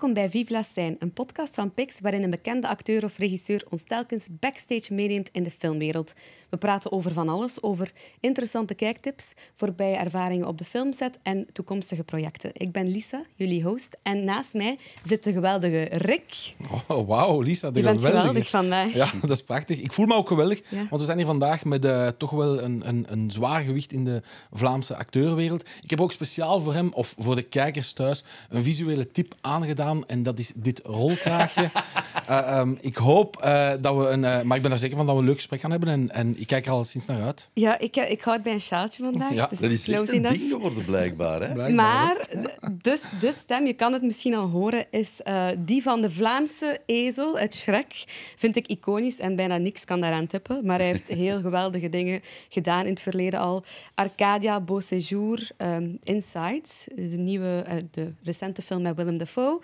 Welkom bij Vive la Scène, een podcast van Pix waarin een bekende acteur of regisseur ons telkens backstage meeneemt in de filmwereld. We praten over van alles, over interessante kijktips, voorbije ervaringen op de filmset en toekomstige projecten. Ik ben Lisa, jullie host, en naast mij zit de geweldige Rick. Oh, wauw, Lisa, de Je bent geweldig vandaag. Ja, dat is prachtig. Ik voel me ook geweldig, Ja. want we zijn hier vandaag met eh, toch wel een, een, een zwaar gewicht in de Vlaamse acteurwereld. Ik heb ook speciaal voor hem, of voor de kijkers thuis, een visuele tip aangedaan en dat is dit rolkraagje. Eh, ehm, ik hoop eh, dat we een... eh, maar ik ben er zeker van dat we een leuk gesprek gaan hebben en, en ik kijk er al sinds naar uit. Ja, ik, ik houd bij een sjaaltje vandaag. Ja, dus Dat is echt een ding geworden, blijkbaar. Hè? Blijkbaar, Maar dus, de stem, je kan het misschien al horen, is eh, die van de Vlaamse ezel uit Shrek. Vind ik iconisch en bijna niks kan daaraan tippen. Maar hij heeft heel geweldige dingen gedaan in het verleden al. Arcadia, Beau Séjour, ehm, Inside, de, nieuwe, de recente film met Willem Dafoe.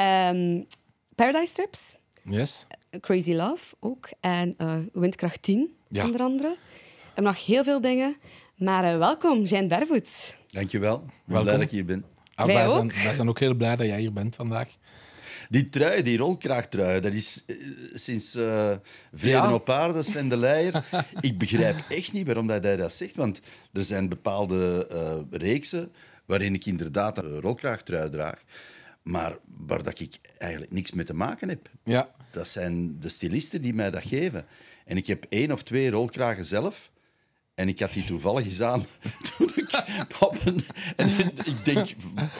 Ehm, Paradise Trips, Yes. Crazy Love ook. En eh, Windkracht 10, Ja. onder andere. En nog heel veel dingen. Maar eh, welkom, Jean Bervoets. Dankjewel. Ik ben Welkom. blij dat ik hier ben. Ah, Wij wij, ook. zijn, wij zijn ook heel blij dat jij hier bent vandaag. Die trui, die rolkraagtrui, dat is eh, sinds eh Vrede Ja. op aarde, Sven de Leijer. ik begrijp echt niet waarom dat hij dat zegt, want er zijn bepaalde eh, reeksen waarin ik inderdaad een rolkraagtrui draag, maar waar dat ik eigenlijk niks mee te maken heb. Ja. Dat zijn de stylisten die mij dat geven. En ik heb één of twee rolkragen zelf. En ik had die toevallig eens aan toen ik op een... En ik denk,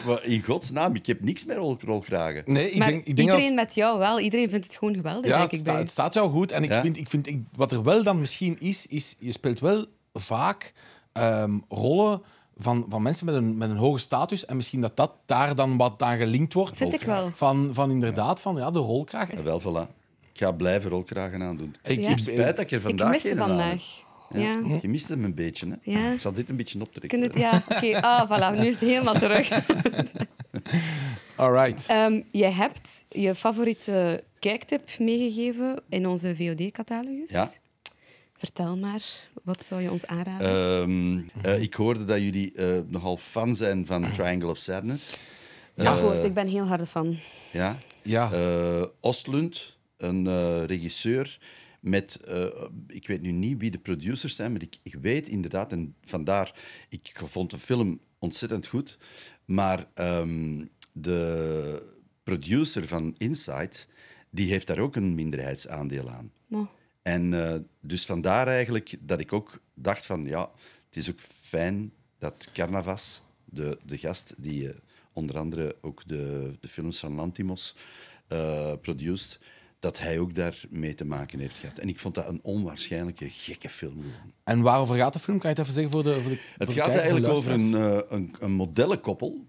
wat in godsnaam, ik heb niks meer rol, rolkragen. Nee, ik maar denk, ik denk dat- iedereen met jou wel. Iedereen vindt het gewoon geweldig, Ja, denk het, ik. sta- bij het staat jou goed. En ik Ja. vind, ik vind ik, wat er wel dan misschien is, is je speelt wel vaak ehm, rollen van, van mensen met een, met een hoge status. En misschien dat dat daar dan wat aan gelinkt wordt. Vind ik wel. Van, van inderdaad, van ja, de rolkraag. En wel, voilà. Ik ga blijven rolkragen aandoen. Ik, Ja. ik- Spijt dat ik er Ik vandaag mis heb. vandaag. Ja. Je mist hem een beetje, hè? Ja. Ik zal dit een beetje optrekken. Het, ja, oké. Ah, voilà. Nu is het helemaal terug. all right. Ehm, jij hebt je favoriete kijktip meegegeven in onze VOD-catalogus. Ja. Vertel maar, wat zou je ons aanraden? Ehm, eh, ik hoorde dat jullie eh, nogal fan zijn van Triangle of Sadness. ja, gehoord. Ik ben heel harde fan. Ja. Ja. Eh, Ostlund, een eh, regisseur met, eh, ik weet nu niet wie de producers zijn, maar ik, ik weet inderdaad, en vandaar, ik vond de film ontzettend goed, maar ehm, de producer van Inside, die heeft daar ook een minderheidsaandeel aan. Oh. En eh, dus vandaar eigenlijk dat ik ook dacht van, ja, het is ook fijn dat Carnavas, de, de gast die eh, onder andere ook de, de films van Lantimos eh produced, dat hij ook daar mee te maken heeft gehad. En ik vond dat een onwaarschijnlijke gekke film. En waarover gaat de film? Kan je het even zeggen voor de voor de Het gaat eigenlijk over een, een, een modellenkoppel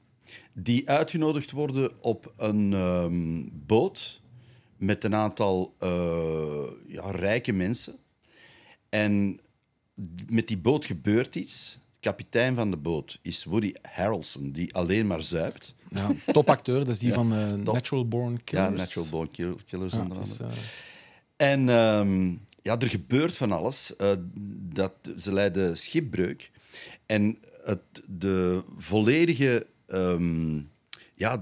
die uitgenodigd worden op een ehm, boot met een aantal eh, ja, rijke mensen. En met die boot gebeurt iets. Kapitein van de boot is Woody Harrelson, die alleen maar zuipt. Ja, topacteur, dat is die Ja, van eh. Natural Born Killers. Ja, Natural Born Kill- Killers Ja, is, eh, En ehm, ja, er gebeurt van alles. Eh, dat, ze lijden schipbreuk. En het, de volledige... ehm, ja,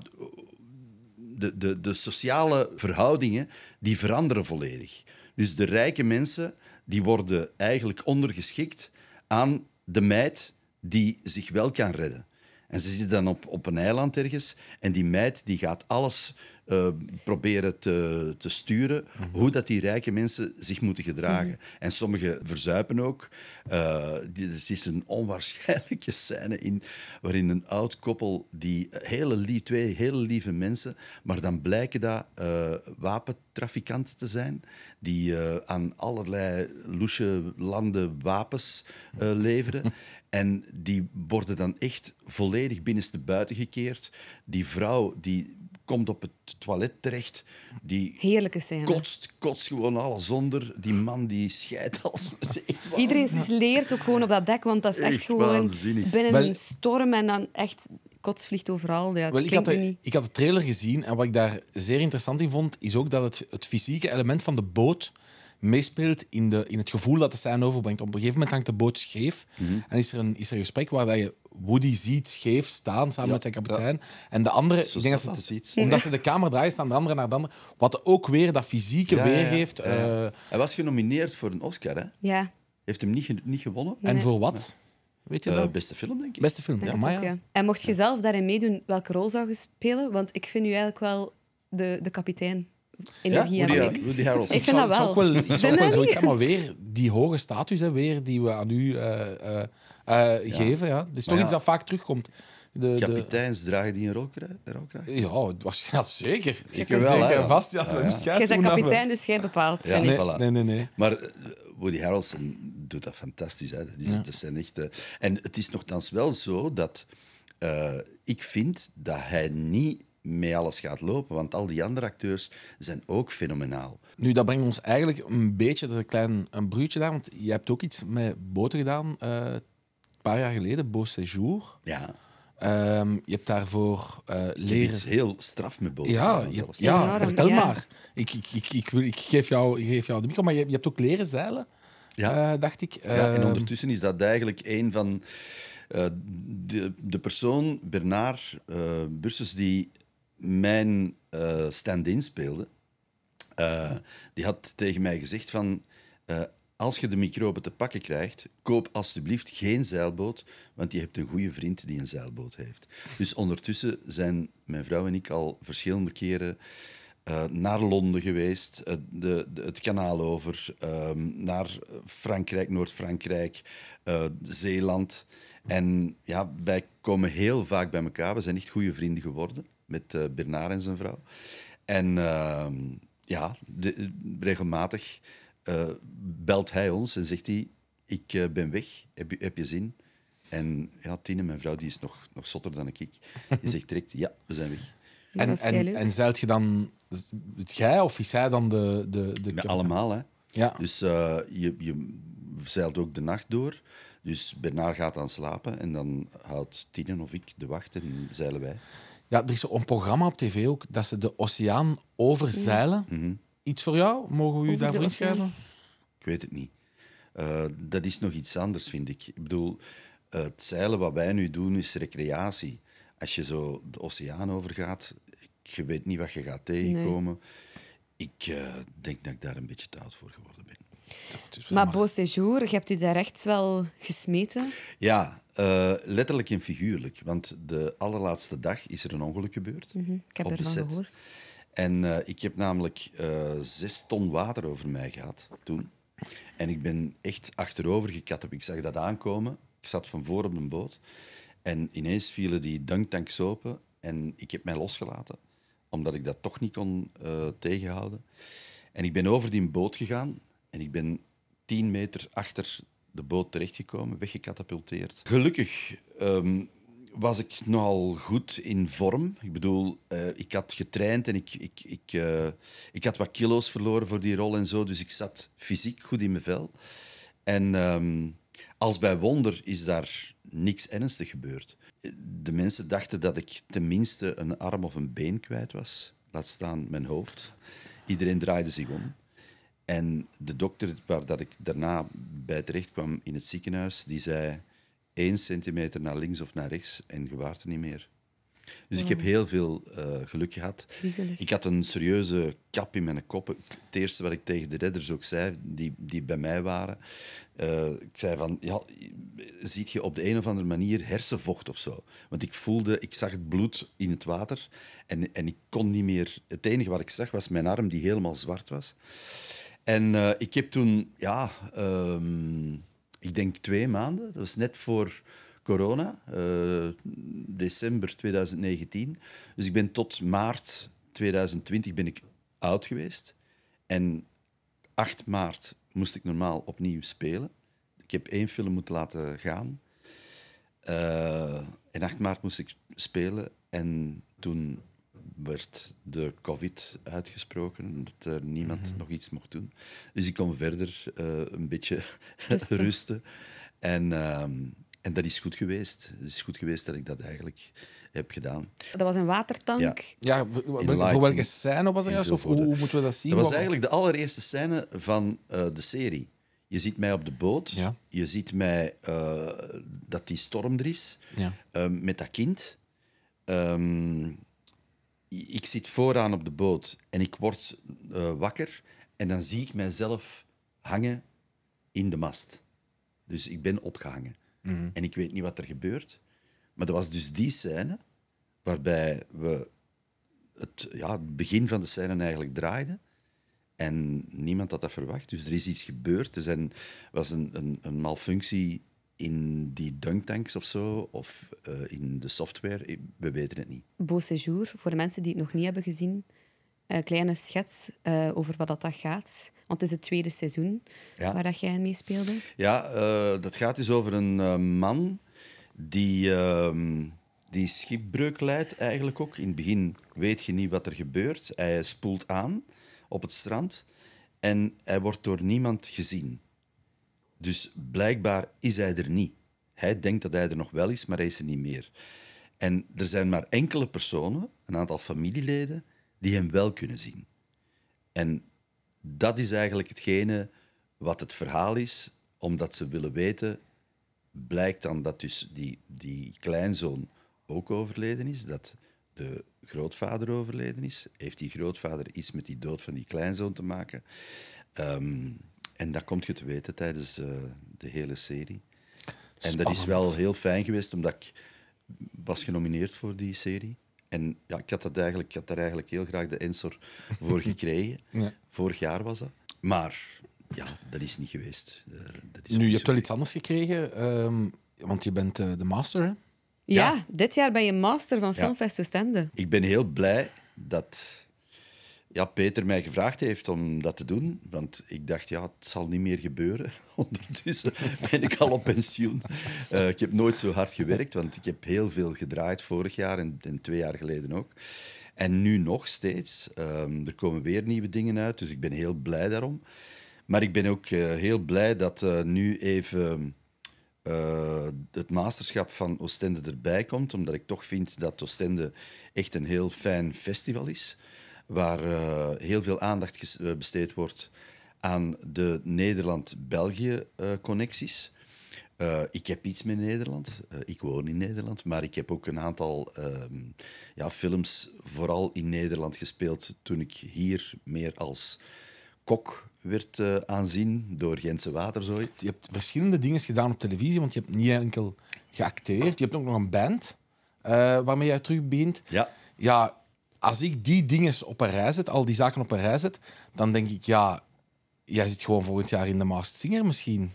de, de, de sociale verhoudingen die veranderen volledig. Dus de rijke mensen die worden eigenlijk ondergeschikt aan de meid die zich wel kan redden. En ze zitten dan op, op een eiland ergens en die meid die gaat alles eh, proberen te, te sturen, hoe dat die rijke mensen zich moeten gedragen. En sommigen verzuipen ook. Er is een onwaarschijnlijke scène in waarin een oud koppel, die hele lief, twee hele lieve mensen, maar dan blijken dat eh, wapentrafikanten te zijn, die eh, aan allerlei loesje landen wapens eh, leveren. En die worden dan echt volledig binnenstebuiten gekeerd. Die vrouw die komt op het toilet terecht, die Heerlijke scène. kotst, kotst gewoon alles onder. Die man die scheidt als... Iedereen sleert ook gewoon op dat dek, want dat is echt, Echt gewoon waanzinnig. binnen Wel- een storm en dan echt kots vliegt overal. Ja, Wel, ik, had de, niet. ik had de trailer gezien en wat ik daar zeer interessant in vond, is ook dat het, het fysieke element van de boot meespeelt in, de, in het gevoel dat de scène overbrengt. Op een gegeven moment hangt de boot scheef Mhm. en is er een, is er een gesprek waar dat je Woody ziet scheef staan samen Ja, met zijn kapitein. En de andere, Zo ik denk dat zat ze dat iets. omdat ze de kamer draaien, staan de andere naar de andere. Wat ook weer dat fysieke Ja, weergeeft. Ja, ja. eh, Hij was genomineerd voor een Oscar, hè? Ja, Heeft hem niet, niet gewonnen. en voor wat? Weet je Eh, dat? beste film, denk ik. Beste film. denk Ja, ook, ja. ja. En mocht je zelf daarin meedoen, welke rol zou je spelen? Want ik vind u eigenlijk wel de, de kapitein. Energie Woody, hebben. Har- Woody Harrelson. Ik vind zou- dat wel. wel. Ik zou wel dat zoiets hebben, maar weer die hoge status hè, weer, die we aan u eh, eh, eh, geven. Ja. Het is toch ja. iets dat vaak terugkomt. De, de, Kapiteins dragen die een rookra- rookkraag? ja, het was, ja, zeker. Ik zeker wel, hè, ja. vast. Ja, Ja, ze ja. moest jij bent kapitein, dus jij bepaalt, Ja, Nee, ik. Voilà. nee, nee, nee. Maar eh, Woody Harrelson doet dat fantastisch. Hè. Dat, is, dat zijn echt, en het is nogthans wel zo dat eh, ik vind dat hij niet mee alles gaat lopen, want al die andere acteurs zijn ook fenomenaal. Nu, dat brengt ons eigenlijk een beetje, dat is een klein een bruutje daar, want je hebt ook iets met boten gedaan, eh, een paar jaar geleden, Beau Séjour. Ja, Ehm, je hebt daarvoor eh, heb leren... iets heel straf met boven. Ja, je, ja, Ja, vertel ja. maar. Ik, ik, ik, ik, wil- ik, geef jou, ik geef jou de micro, maar je, je hebt ook leren zeilen, Ja. eh, dacht ik. Ja, en Ehm, ondertussen is dat eigenlijk een van eh, de, de persoon, Bernard eh Burses, die mijn eh, stand-in speelde. eh, die had tegen mij gezegd van... eh, als je de microben te pakken krijgt, koop alsjeblieft geen zeilboot, want je hebt een goede vriend die een zeilboot heeft. Dus ondertussen zijn mijn vrouw en ik al verschillende keren naar Londen geweest, de, het kanaal over, ehm, naar Frankrijk, Noord-Frankrijk, Zeeland. En ja, wij komen heel vaak bij elkaar. We zijn echt goede vrienden geworden met eh, Bernard en zijn vrouw. En ehm, ja, de- regelmatig eh, belt hij ons en zegt hij: Ik eh, ben weg, heb je, heb je zin? En ja, Tine, mijn vrouw, die is nog, nog zotter dan ik. Die zegt direct: Ja, we zijn weg. Ja, en, en, en zeilt je dan het jij of is zij dan de... de, de Met allemaal, hè. Ja. Dus eh, je, je zeilt ook de nacht door. Dus Bernard gaat dan slapen en dan houdt Tine of ik de wacht en zeilen wij. Ja, er is een programma op tv ook dat ze de oceaan overzeilen. Mhm. Iets voor jou? Mogen we u Over daarvoor inschrijven? Ik weet het niet. Eh, dat is nog iets anders, vind ik. Ik bedoel, het zeilen wat wij nu doen is recreatie. Als je zo de oceaan overgaat, je weet niet wat je gaat tegenkomen. Ik eh, denk dat ik daar een beetje te oud voor geworden ben. Maar Beau Séjour, je hebt u daar echt wel gesmeten. Ja, eh, letterlijk en figuurlijk. Want de allerlaatste dag is er een ongeluk gebeurd. Mhm, Ik heb ervan gehoord. En eh, ik heb namelijk eh, zes ton water over mij gehad toen. En ik ben echt achterover gekapt. Ik zag dat aankomen. Ik zat van voor op een boot. En ineens vielen die dunktanks open. En ik heb mij losgelaten. Omdat ik dat toch niet kon tegenhouden. En ik ben over die boot gegaan. En ik ben tien meter achter de boot terechtgekomen, weggecatapulteerd. Gelukkig ehm, was ik nogal goed in vorm. Ik bedoel, eh, ik had getraind en ik, ik, ik, eh, ik had wat kilo's verloren voor die rol en zo. Dus ik zat fysiek goed in mijn vel. En ehm, als bij wonder is daar niks ernstig gebeurd. De mensen dachten dat ik tenminste een arm of een been kwijt was. Laat staan mijn hoofd. Iedereen draaide zich om. En de dokter waar dat ik daarna bij terecht kwam in het ziekenhuis, die zei één centimeter naar links of naar rechts en je waart er niet meer. Dus ik heb heel veel eh, geluk gehad. Griezelig. Ik had een serieuze kap in mijn kop. Het eerste wat ik tegen de redders ook zei, die, die bij mij waren. eh, ik zei van, ja, ziet je op de een of andere manier hersenvocht of zo? Want ik voelde, ik zag het bloed in het water en, en ik kon niet meer... Het enige wat ik zag was mijn arm die helemaal zwart was. En eh, ik heb toen, ja, ehm, ik denk twee maanden, dat was net voor corona, eh, december 2019. Dus ik ben tot maart 2020 ben ik oud geweest. En 8 maart moest ik normaal opnieuw spelen. Ik heb één film moeten laten gaan. Eh, en 8 maart moest ik spelen en toen werd de COVID uitgesproken, dat er niemand nog iets mocht doen. Dus ik kon verder eh, een beetje Rusten. rusten. En, ehm, en dat is goed geweest. Het is goed geweest dat ik dat eigenlijk heb gedaan. Dat was een watertank. Ja. Ja, voor, welke scène was dat juist? Of hoe, moeten we dat zien? Dat was eigenlijk de allereerste scène van eh, de serie. Je ziet mij op de boot. Ja. Je ziet mij eh, dat die storm er is. Ja. Ehm, met dat kind. Ehm, ik zit vooraan op de boot en ik word eh, wakker. En dan zie ik mijzelf hangen in de mast. Dus ik ben opgehangen. En ik weet niet wat er gebeurt. Maar dat was dus die scène waarbij we het, ja, het begin van de scène eigenlijk draaiden. En niemand had dat verwacht. Dus er is iets gebeurd. Er zijn, was een, een, een malfunctie in die dunktanks of zo, of eh, in de software. We weten het niet. Beau Séjour, voor de mensen die het nog niet hebben gezien, een kleine schets eh, over wat dat, dat gaat. Want het is het tweede seizoen Ja. waar dat jij in meespeelde. Ja, eh, dat gaat dus over een eh, man die, ehm, die schipbreuk leidt, eigenlijk ook. In het begin weet je niet wat er gebeurt. Hij spoelt aan op het strand en hij wordt door niemand gezien. Dus blijkbaar is hij er niet. Hij denkt dat hij er nog wel is, maar hij is er niet meer. En er zijn maar enkele personen, een aantal familieleden, die hem wel kunnen zien. En dat is eigenlijk hetgene wat het verhaal is, omdat ze willen weten, blijkt dan dat dus die, die kleinzoon ook overleden is, dat de grootvader overleden is. Heeft die grootvader iets met die dood van die kleinzoon te maken? Ehm, en dat komt je te weten tijdens eh, de hele serie. En dat is wel heel fijn geweest, omdat ik was genomineerd voor die serie. En ja, ik had, dat eigenlijk, ik had daar eigenlijk heel graag de Ensor voor gekregen. Ja. Vorig jaar was dat. Maar ja, dat is niet geweest. Eh, dat is Nu, je hebt wel iets anders gekregen, ehm, want je bent eh, de master, hè? Ja, Ja. dit jaar ben je master van Filmfest Oostende. Ik ben heel blij dat ja, Peter mij gevraagd heeft om dat te doen. Want ik dacht, ja, het zal niet meer gebeuren. Ondertussen ben ik al op pensioen. Eh, ik heb nooit zo hard gewerkt, want ik heb heel veel gedraaid vorig jaar en, twee jaar geleden ook. En nu nog steeds. Ehm, er komen weer nieuwe dingen uit, dus ik ben heel blij daarom. Maar ik ben ook eh, heel blij dat eh, nu even het masterschap van Oostende erbij komt, omdat ik toch vind dat Oostende echt een heel fijn festival is, waar eh, heel veel aandacht eh, besteed wordt aan de Nederland-België-connecties. Eh, ik heb iets met Nederland. Ik woon in Nederland, maar ik heb ook een aantal ehm, ja, films vooral in Nederland gespeeld toen ik hier meer als kok werd aanzien door Gentse Waterzooi. Je hebt verschillende dingen gedaan op televisie, want je hebt niet enkel geacteerd. Je hebt ook nog een band waarmee jij terug begint. Ja, Ja, als ik die dingen op een rij zet, al die zaken op een rij zet, dan denk ik, ja, jij zit gewoon volgend jaar in de Masked Singer misschien.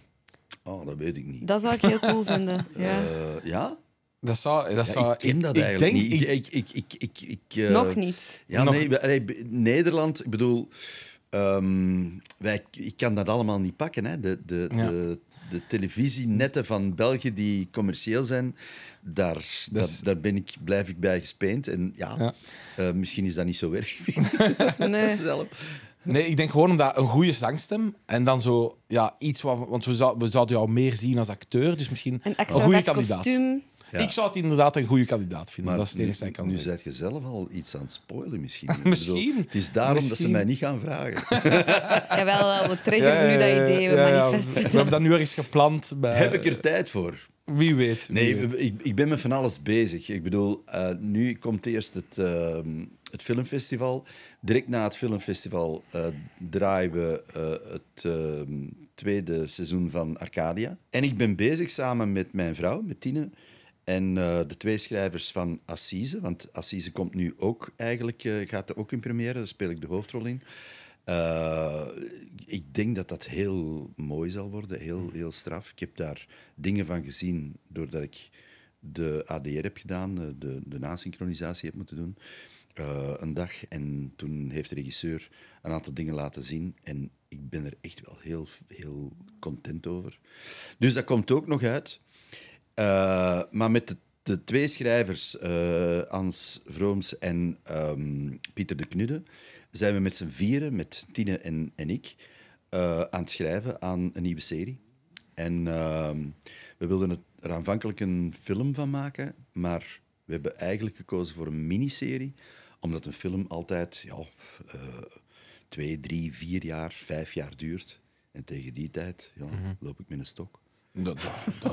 oh, dat weet ik niet. Dat zou ik heel cool vinden. Ja. Eh, ja? Dat zou... Dat Ja, zou ik ken dat ik eigenlijk denk, niet. Ik, Ik, ik, ik, ik, eh, Nog niet. Ja, Nog- nee, Nederland, ik bedoel, ehm, wij, ik kan dat allemaal niet pakken. Hè. De, de, Ja. de, de televisienetten van België die commercieel zijn, daar, Dus- daar, daar ben ik, blijf ik bij gespeend. En ja, Ja. eh, misschien is dat niet zo erg. Nee. zelf. nee, ik denk gewoon omdat een goede zangstem en dan zo ja, iets wat... Want we, zou, we zouden jou meer zien als acteur, dus misschien Een goede kandidaat. kostuum. Ja. Ik zou het inderdaad een goede kandidaat vinden. Maar dat is het enige kan nu zijt je zelf al iets aan het spoilen misschien. Misschien. bedoel, het is daarom dat ze mij niet gaan vragen. Jawel, wel, we triggeren nu dat idee, we ja, ja. manifesteren. We hebben dat nu ergens gepland. Bij, Heb ik er tijd voor? Wie weet. wie Nee, weet. ik, ik ben met van alles bezig. Ik bedoel, eh, nu komt eerst het, ehm, het filmfestival. Direct na het filmfestival eh, draaien we eh, het ehm, tweede seizoen van Arcadia. En ik ben bezig samen met mijn vrouw, met Tine, en eh, de twee schrijvers van Assise. Want Assise komt nu ook eigenlijk, eh, gaat er ook in première. Daar speel ik de hoofdrol in. Eh, ik denk dat dat heel mooi zal worden, heel, heel straf. Ik heb daar dingen van gezien doordat ik de ADR heb gedaan, de, de nasynchronisatie heb moeten doen, een dag. En toen heeft de regisseur een aantal dingen laten zien en ik ben er echt wel heel, heel content over. Dus dat komt ook nog uit. Eh, maar met de, de twee schrijvers, eh Ans Vrooms en ehm, Pieter de Knudde, zijn we met z'n vieren, met Tine en, en ik, eh, aan het schrijven aan een nieuwe serie. En ehm, we wilden het, er aanvankelijk een film van maken, maar we hebben eigenlijk gekozen voor een miniserie, omdat een film altijd ja, twee, drie, vier jaar, vijf jaar duurt. En tegen die tijd ja, loop ik met een stok. Dat,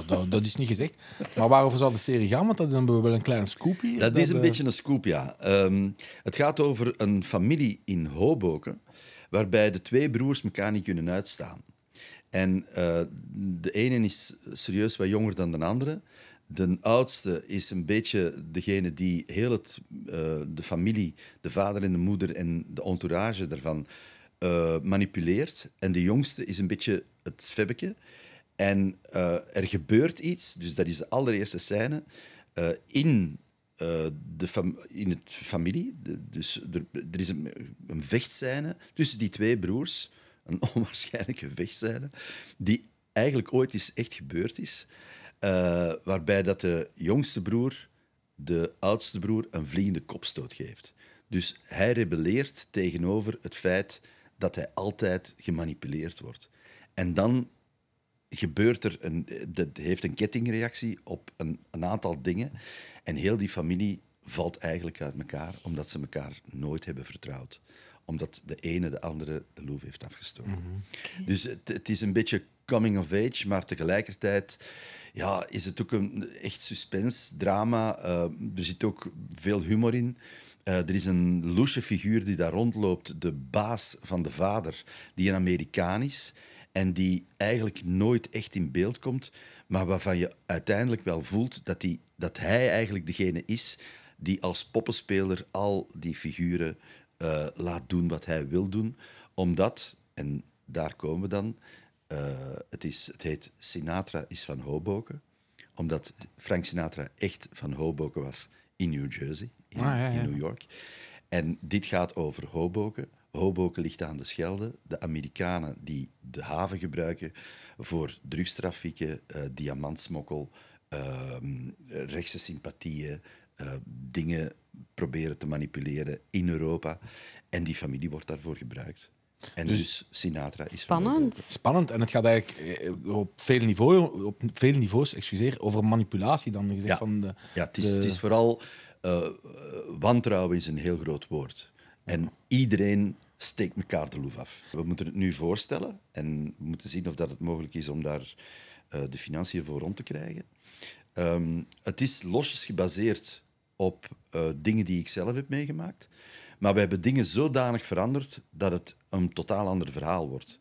dat, dat, is niet gezegd. Maar waarover zal de serie gaan? Want dat hebben we wel een kleine scoop hier. Dat is een eh, beetje een scoop, ja. Ehm, het gaat over een familie in Hoboken, waarbij de twee broers elkaar niet kunnen uitstaan. En eh, de ene is serieus wat jonger dan de andere. De oudste is een beetje degene die heel het, eh, de familie, de vader en de moeder en de entourage daarvan manipuleert. En de jongste is een beetje het svebbeke. En eh, er gebeurt iets, dus dat is de allereerste scène, eh, in, eh, de in het familie. Dus er, er is een, een vechtscène tussen die twee broers, een onwaarschijnlijke vechtscène, die eigenlijk ooit eens echt gebeurd is. waarbij dat de jongste broer de oudste broer een vliegende kopstoot geeft. Dus hij rebelleert tegenover het feit dat hij altijd gemanipuleerd wordt. En dan gebeurt er een, dat heeft een kettingreactie op een, een aantal dingen. En heel die familie valt eigenlijk uit elkaar, omdat ze elkaar nooit hebben vertrouwd. Omdat de ene de andere de loef heeft afgestoken. Dus het, het is een beetje coming of age, maar tegelijkertijd ja, is het ook een echt suspense, drama. Eh, er zit ook veel humor in. Eh, er is een loesje figuur die daar rondloopt, de baas van de vader, die een Amerikaan is en die eigenlijk nooit echt in beeld komt, maar waarvan je uiteindelijk wel voelt dat, die, dat hij eigenlijk degene is die als poppenspeler al die figuren eh, laat doen wat hij wil doen, omdat, en daar komen we dan, eh, het, is, het heet Sinatra is van Hoboken, omdat Frank Sinatra echt van Hoboken was in New Jersey, in, Ah, ja, ja. in New York. En dit gaat over Hoboken. Hoboken ligt aan de Schelde. De Amerikanen die de haven gebruiken voor drugstrafieken, eh, diamantsmokkel, ehm, rechtse sympathieën, eh, dingen proberen te manipuleren in Europa. En die familie wordt daarvoor gebruikt. En dus, Sinatra is Spannend. Spannend. En het gaat eigenlijk eh, op vele, niveau, op vele niveaus excuseer, over manipulatie dan gezegd. Ja. Van de, Ja, het is, de- het is vooral... wantrouwen is een heel groot woord. En iedereen steekt elkaar de loef af. We moeten het nu voorstellen en we moeten zien of dat het mogelijk is om daar eh, de financiën voor rond te krijgen. Ehm, het is losjes gebaseerd op eh, dingen die ik zelf heb meegemaakt. Maar we hebben dingen zodanig veranderd dat het een totaal ander verhaal wordt.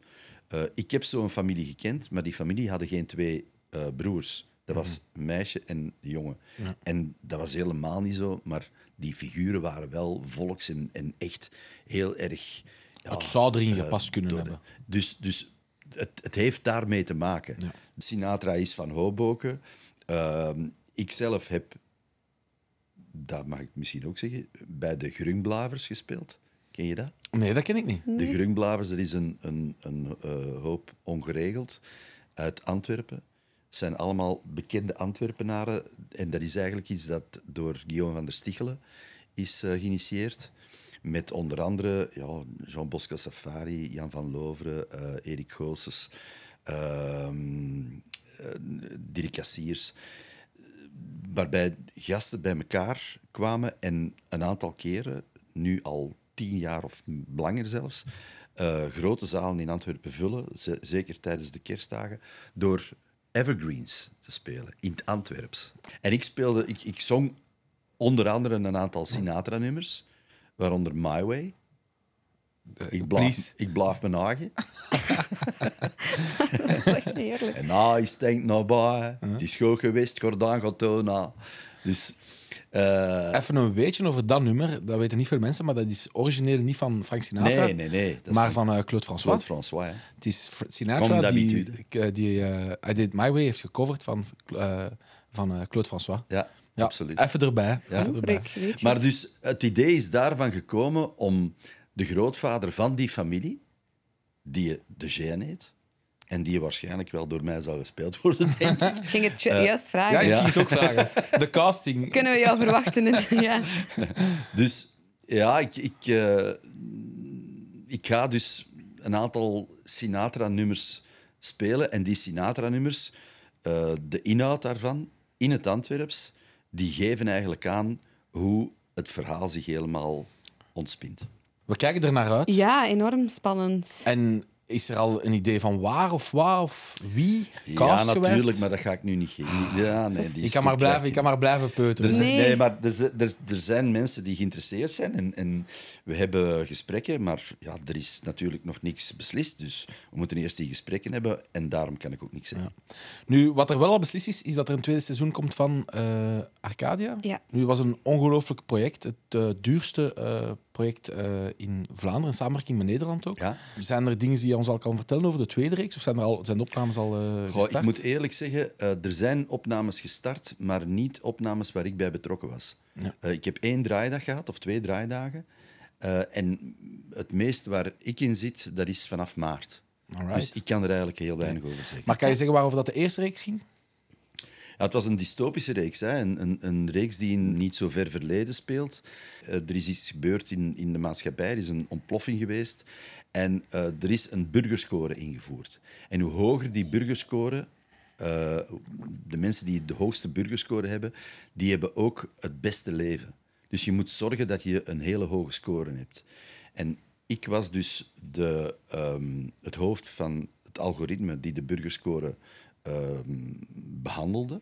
Eh, ik heb zo'n familie gekend, maar die familie hadden geen twee broers. Dat was een meisje en jongen. En dat was helemaal niet zo, maar die figuren waren wel volks en, en echt heel erg... ja, Het zou erin eh, gepast kunnen door hebben. Dus, dus het, het heeft daarmee te maken. Ja. Sinatra is van Hoboken. Ehm, ik zelf heb, dat mag ik misschien ook zeggen, bij de Grungblavers gespeeld. Ken je dat? Nee, dat ken ik niet. De Grungblavers, dat is een, een, een eh, hoop ongeregeld uit Antwerpen. Zijn allemaal bekende Antwerpenaren. En dat is eigenlijk iets dat door Guillaume van der Stichelen is eh, geïnitieerd. Met onder andere ja, Jean Bosco Safari, Jan van Loveren, eh, Erik Goossens, eh, Dirk Cassiers waarbij gasten bij elkaar kwamen en een aantal keren, nu al tien jaar of langer zelfs, grote zalen in Antwerpen vullen, ze- zeker tijdens de kerstdagen, door evergreens te spelen in het Antwerps. En ik speelde, ik, ik zong onder andere een aantal Sinatra-nummers, waaronder My Way. Ik blaaf, please. ik blaaf mijn eigen. Dat is echt heerlijk. En naar bij. Het is goed geweest, Gordaan nou. Dus eh, Even een weetje over dat nummer. Dat weten niet veel mensen, maar dat is origineel niet van Frank Sinatra. nee, nee, nee. Maar van eh, Claude François. Claude François. hè. Het is Fr- Comme Sinatra die, d'habitude. die eh, I Did My Way heeft gecoverd van, eh, van eh, Claude François. Ja, Ja, absoluut. Even erbij. Ja. Even erbij. Maar dus het idee is daarvan gekomen om de grootvader van die familie, die de Jean heet, en die waarschijnlijk wel door mij zou gespeeld worden, denk ik. Ik ging het ju- Eh, juist Ja, vragen. ik ging het ook vragen. De casting. Kunnen we jou verwachten? in- ja. Dus ja, ik, ik, eh, ik ga dus een aantal Sinatra-nummers spelen. En die Sinatra-nummers, eh, de inhoud daarvan, in het Antwerps, die geven eigenlijk aan hoe het verhaal zich helemaal ontspint. We kijken er naar uit. ja, enorm spannend. En is er al een idee van waar of waar of wie? Ja, Castgewijs? natuurlijk, maar dat ga ik nu niet geven. Ja, nee, die Ik kan maar blijven, ik kan maar blijven Er peuteren. zijn, Nee. nee, maar er, zijn- er, er zijn mensen die geïnteresseerd zijn en, en we hebben gesprekken, maar ja, er is natuurlijk nog niks beslist. Dus we moeten eerst die gesprekken hebben en daarom kan ik ook niks zeggen. Nu, wat er wel al beslist is, is dat er een tweede seizoen komt van eh, Arcadia. Ja. Nu het was een ongelooflijk project. Het eh, duurste eh, project eh, in Vlaanderen, in samenwerking met Nederland ook. Ja? Zijn er dingen die je ons al kan vertellen over de tweede reeks? Of zijn, er al, zijn de opnames al eh Goh, gestart? ik moet eerlijk zeggen, eh, er zijn opnames gestart, maar niet opnames waar ik bij betrokken was. Ja. Ik heb één draaidag gehad, of twee draaidagen. En het meeste waar ik in zit, dat is vanaf maart. Alright. Dus ik kan er eigenlijk heel weinig over zeggen. Maar kan je zeggen waarover dat de eerste reeks ging? Het was een dystopische reeks. Hè? Een, een, een reeks die in niet zo ver verleden speelt. Eh, er is iets gebeurd in, in de maatschappij. Er is een ontploffing geweest. En eh, er is een burgerscore ingevoerd. En hoe hoger die burgerscore... eh, de mensen die de hoogste burgerscore hebben, die hebben ook het beste leven. Dus je moet zorgen dat je een hele hoge score hebt. En ik was dus de, ehm, het hoofd van het algoritme die de burgerscore ehm, behandelde.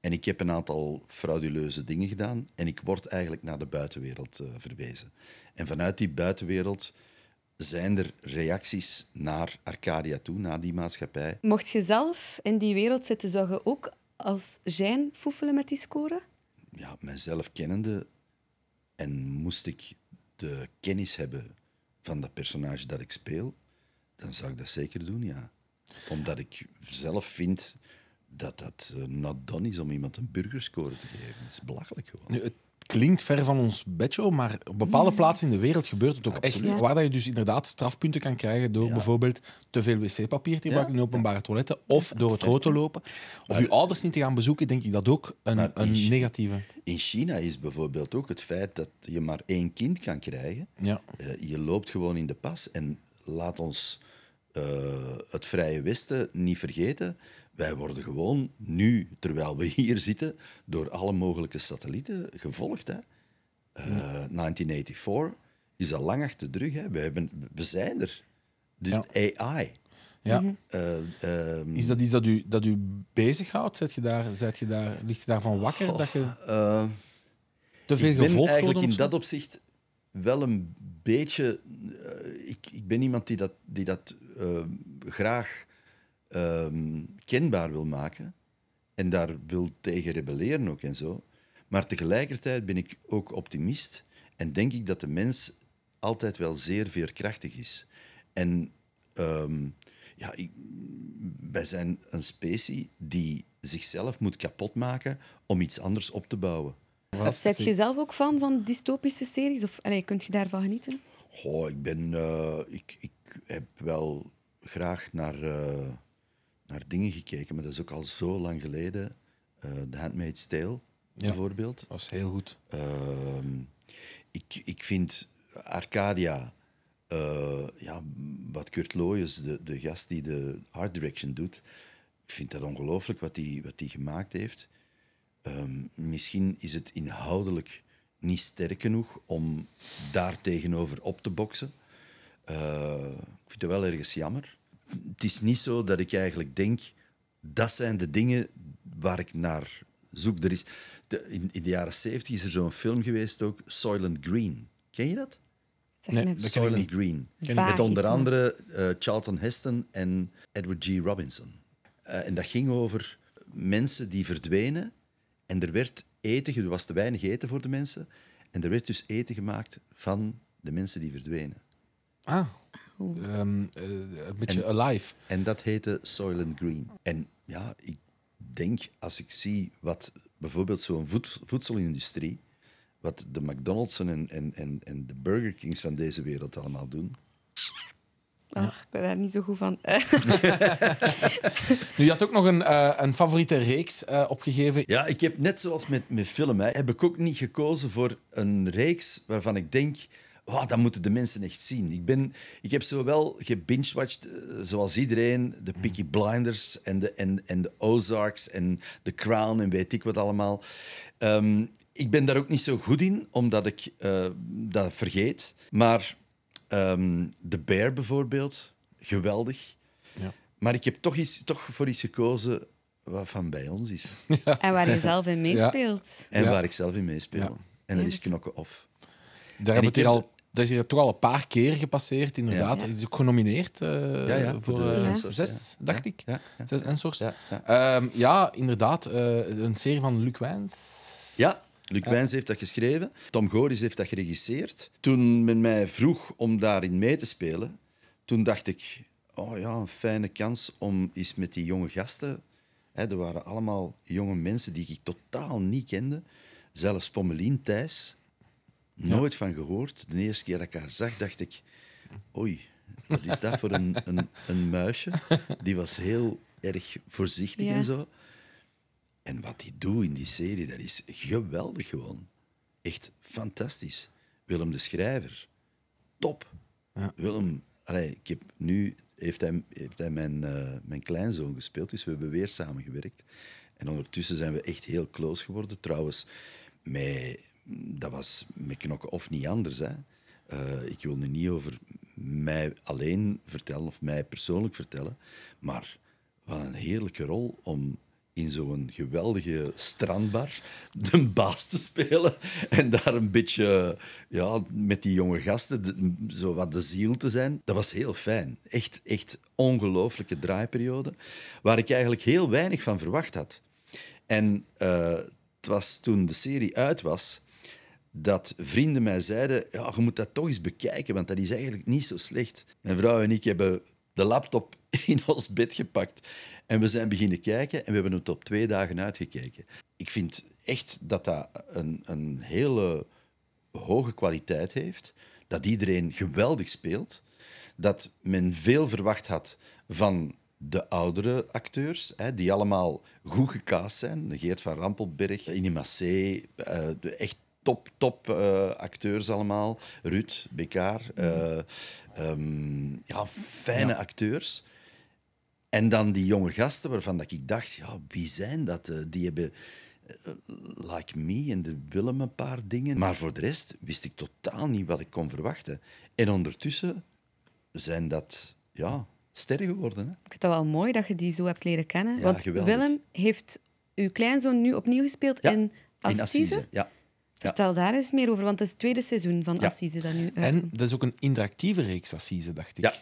En ik heb een aantal frauduleuze dingen gedaan en ik word eigenlijk naar de buitenwereld eh, verwezen. En vanuit die buitenwereld zijn er reacties naar Arcadia toe, naar die maatschappij. Mocht je zelf in die wereld zitten, zou je ook als Jean foefelen met die score? Ja, mijzelf kennende en moest ik de kennis hebben van dat personage dat ik speel, dan zou ik dat zeker doen, ja. Omdat ik zelf vind dat dat eh, not done is om iemand een burgerscore te geven. Dat is belachelijk gewoon. Nu, het klinkt ver van ons bedshow, maar op bepaalde plaatsen in de wereld gebeurt het ook Absoluut. echt. Waar dat je dus inderdaad strafpunten kan krijgen door Ja. bijvoorbeeld te veel wc-papier te gebruiken in openbare toiletten of door het rood te lopen. Of je ouders niet te gaan bezoeken, denk ik dat ook een, een negatieve. In China is bijvoorbeeld ook het feit dat je maar één kind kan krijgen. Ja. Eh, je loopt gewoon in de pas en laat ons eh, het Vrije Westen niet vergeten. Wij worden gewoon nu, terwijl we hier zitten, door alle mogelijke satellieten gevolgd. Hè. Eh, 1984 is al lang achter de rug. Hè. We, hebben, we zijn er. De AI. Ja. Eh, ehm, Is dat iets dat u, dat u bezighoudt? Zet je daar, zet je daar, ligt je daarvan wakker dat je eh, te veel ik ben gevolgd eigenlijk wordt? in dat opzicht wel een beetje... ik, ik ben iemand die dat, die dat graag ehm, kenbaar wil maken en daar wil tegen rebelleren ook en zo. Maar tegelijkertijd ben ik ook optimist en denk ik dat de mens altijd wel zeer veerkrachtig is. En ehm, ja, ik- wij zijn een specie die zichzelf moet kapotmaken om iets anders op te bouwen. Zet je zelf ook fan van dystopische series? Of allee, kunt je daarvan genieten? Goh, ik ben... eh, ik, ik heb wel graag naar, eh, naar dingen gekeken, maar dat is ook al zo lang geleden. Eh The Handmaid's Tale, Ja. bijvoorbeeld. Dat was heel goed. Ehm, ik, ik vind Arcadia, eh, ja, wat Kurt Looijens, de, de gast die de art direction doet, ik vind dat ongelooflijk wat hij wat die gemaakt heeft. Ehm, misschien is het inhoudelijk niet sterk genoeg om daar tegenover op te boksen. Eh, ik vind het wel ergens jammer. Het is niet zo dat ik eigenlijk denk, dat zijn de dingen waar ik naar zoek. Er is, de, in, in de jaren zeventig is er zo'n film geweest ook, Soylent Green. Ken je dat? Nee, dat Soylent. Green. Met onder andere eh, Charlton Heston en Edward G. Robinson. Eh, en dat ging over mensen die verdwenen en er werd eten, er was te weinig eten voor de mensen en er werd dus eten gemaakt van de mensen die verdwenen. Ah, ehm, eh, een beetje alive. En dat heette Soylent Green. En ja, ik denk als ik zie wat bijvoorbeeld zo'n voed- voedselindustrie, wat de McDonald's en, en, en, en de Burger Kings van deze wereld allemaal doen. Ach, ik ben daar niet zo goed van. Nu, je had ook nog een, eh, een favoriete reeks eh, opgegeven. Ja, ik heb net zoals met, met film, hè, heb ik ook niet gekozen voor een reeks waarvan ik denk, oh, dat moeten de mensen echt zien. Ik, ben, ik heb zo wel gebingewatcht, eh, zoals iedereen, de Peaky Blinders en de, en, en de Ozarks en The Crown en weet ik wat allemaal. Ehm, ik ben daar ook niet zo goed in, omdat ik eh, dat vergeet. Maar ehm The Bear bijvoorbeeld geweldig. Ja. Maar ik heb toch, iets, toch voor iets gekozen wat van bij ons is. En waar je zelf in meespeelt. En Ja. waar ik zelf in meespeel. Ja. En dat Ja. is knokken of. Daar hebben ik we het hier heb- al, dat is hier toch al een paar keer gepasseerd, inderdaad. Ja. Is ook genomineerd Ja, ja, voor zes, dacht ik. Zes Ensors. Ja, ja. Ehm, ja, inderdaad. eh, een serie van Luc Wijns. Ja, Luc Wijns heeft dat geschreven. Tom Goris heeft dat geregisseerd. Toen men mij vroeg om daarin mee te spelen, toen dacht ik, oh ja, een fijne kans om eens met die jonge gasten... Hè, er waren allemaal jonge mensen die ik totaal niet kende. Zelfs Pommelien Thijs. Nooit van gehoord. De eerste keer dat ik haar zag, dacht ik... Oei, wat is dat voor een, een, een muisje? Die was heel erg voorzichtig Ja. en zo. En wat hij doet in die serie, dat is geweldig gewoon. Echt fantastisch. Willem de Schrijver, top. Ja. Willem, allee, ik heb nu heeft hij, heeft hij mijn, eh, mijn kleinzoon gespeeld, dus we hebben weer samengewerkt. En ondertussen zijn we echt heel close geworden. Trouwens, met, dat was met knokken of niet anders. Hè. Eh, ik wil nu niet over mij alleen vertellen of mij persoonlijk vertellen, maar wat een heerlijke rol om in zo'n geweldige strandbar de baas te spelen en daar een beetje ja, met die jonge gasten de- zo wat de ziel te zijn. Dat was heel fijn. Echt, echt ongelooflijke draaiperiode, waar ik eigenlijk heel weinig van verwacht had. En eh, het was toen de serie uit was, dat vrienden mij zeiden, ja, je moet dat toch eens bekijken, want dat is eigenlijk niet zo slecht. Mijn vrouw en ik hebben de laptop in ons bed gepakt en we zijn beginnen kijken en we hebben het op twee dagen uitgekeken. Ik vind echt dat dat een, een hele hoge kwaliteit heeft, dat iedereen geweldig speelt, dat men veel verwacht had van de oudere acteurs, hè, die allemaal goed gecast zijn. Geert van Rampelberg, Innie Massé, eh, echt top, top eh, acteurs allemaal. Ruud, Bekaar. eh, ehm, ja, fijne acteurs. En dan die jonge gasten waarvan dat ik dacht, ja, wie zijn dat? Eh, Die hebben Like Me en de Willem een paar dingen. Maar voor de rest wist ik totaal niet wat ik kon verwachten. En ondertussen zijn dat ja, sterren geworden. Hè? Ik vind het wel mooi dat je die zo hebt leren kennen. Ja, Want geweldig. Willem heeft uw kleinzoon nu opnieuw gespeeld Ja, in Assise. In Assise. Ja. Ja. Vertel daar eens meer over, want het is het tweede seizoen van Ja. Assise dat nu En uitkomt. dat is ook een interactieve reeks, Assise, dacht ik. Ja.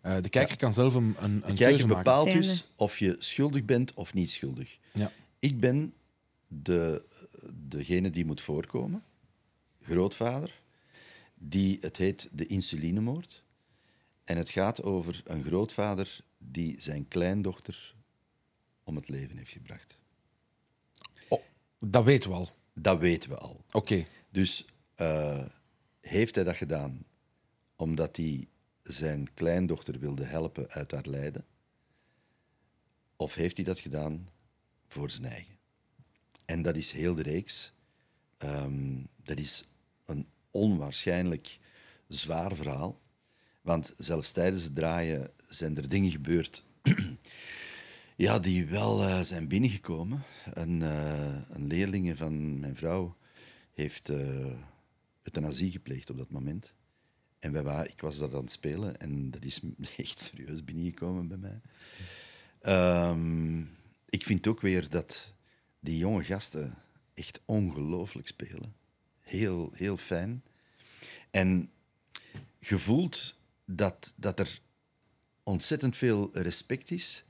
Eh, de kijker kan zelf een, een, een De kijker maken. bepaalt dus of je schuldig bent of niet schuldig. Ja. Ik ben de, degene die moet voorkomen, grootvader, die, het heet de insulinemoord. En het gaat over een grootvader die zijn kleindochter om het leven heeft gebracht. Oh, dat weten we al. Dat weten we al. Oké. Dus eh, heeft hij dat gedaan omdat hij zijn kleindochter wilde helpen uit haar lijden? Of heeft hij dat gedaan voor zijn eigen? En dat is heel de reeks. Ehm, dat is een onwaarschijnlijk zwaar verhaal. Want zelfs tijdens het draaien zijn er dingen gebeurd ja, die wel eh, zijn binnengekomen. Een, eh een leerling van mijn vrouw heeft eh euthanasie gepleegd op dat moment. En wij waren, ik was dat aan het spelen en dat is echt serieus binnengekomen bij mij. Ehm, ik vind ook weer dat die jonge gasten echt ongelooflijk spelen. Heel, heel fijn. En je voelt dat, dat er ontzettend veel respect is.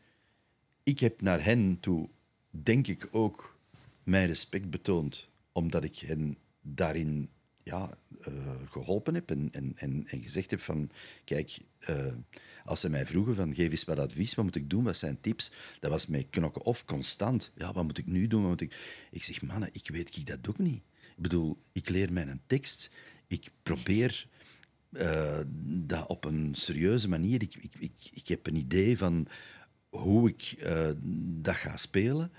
Ik heb naar hen toe, denk ik, ook mijn respect betoond, omdat ik hen daarin ja, eh, geholpen heb en, en, en, en gezegd heb van, kijk, eh, als ze mij vroegen van, geef eens wat advies, wat moet ik doen, wat zijn tips, dat was mij knokken of constant. Ja, wat moet ik nu doen? Ik... ik zeg, mannen, ik weet ik dat ook niet. Ik bedoel, ik leer mijn tekst, ik probeer eh, dat op een serieuze manier. Ik, ik, ik, ik heb een idee van hoe ik eh, dat ga spelen.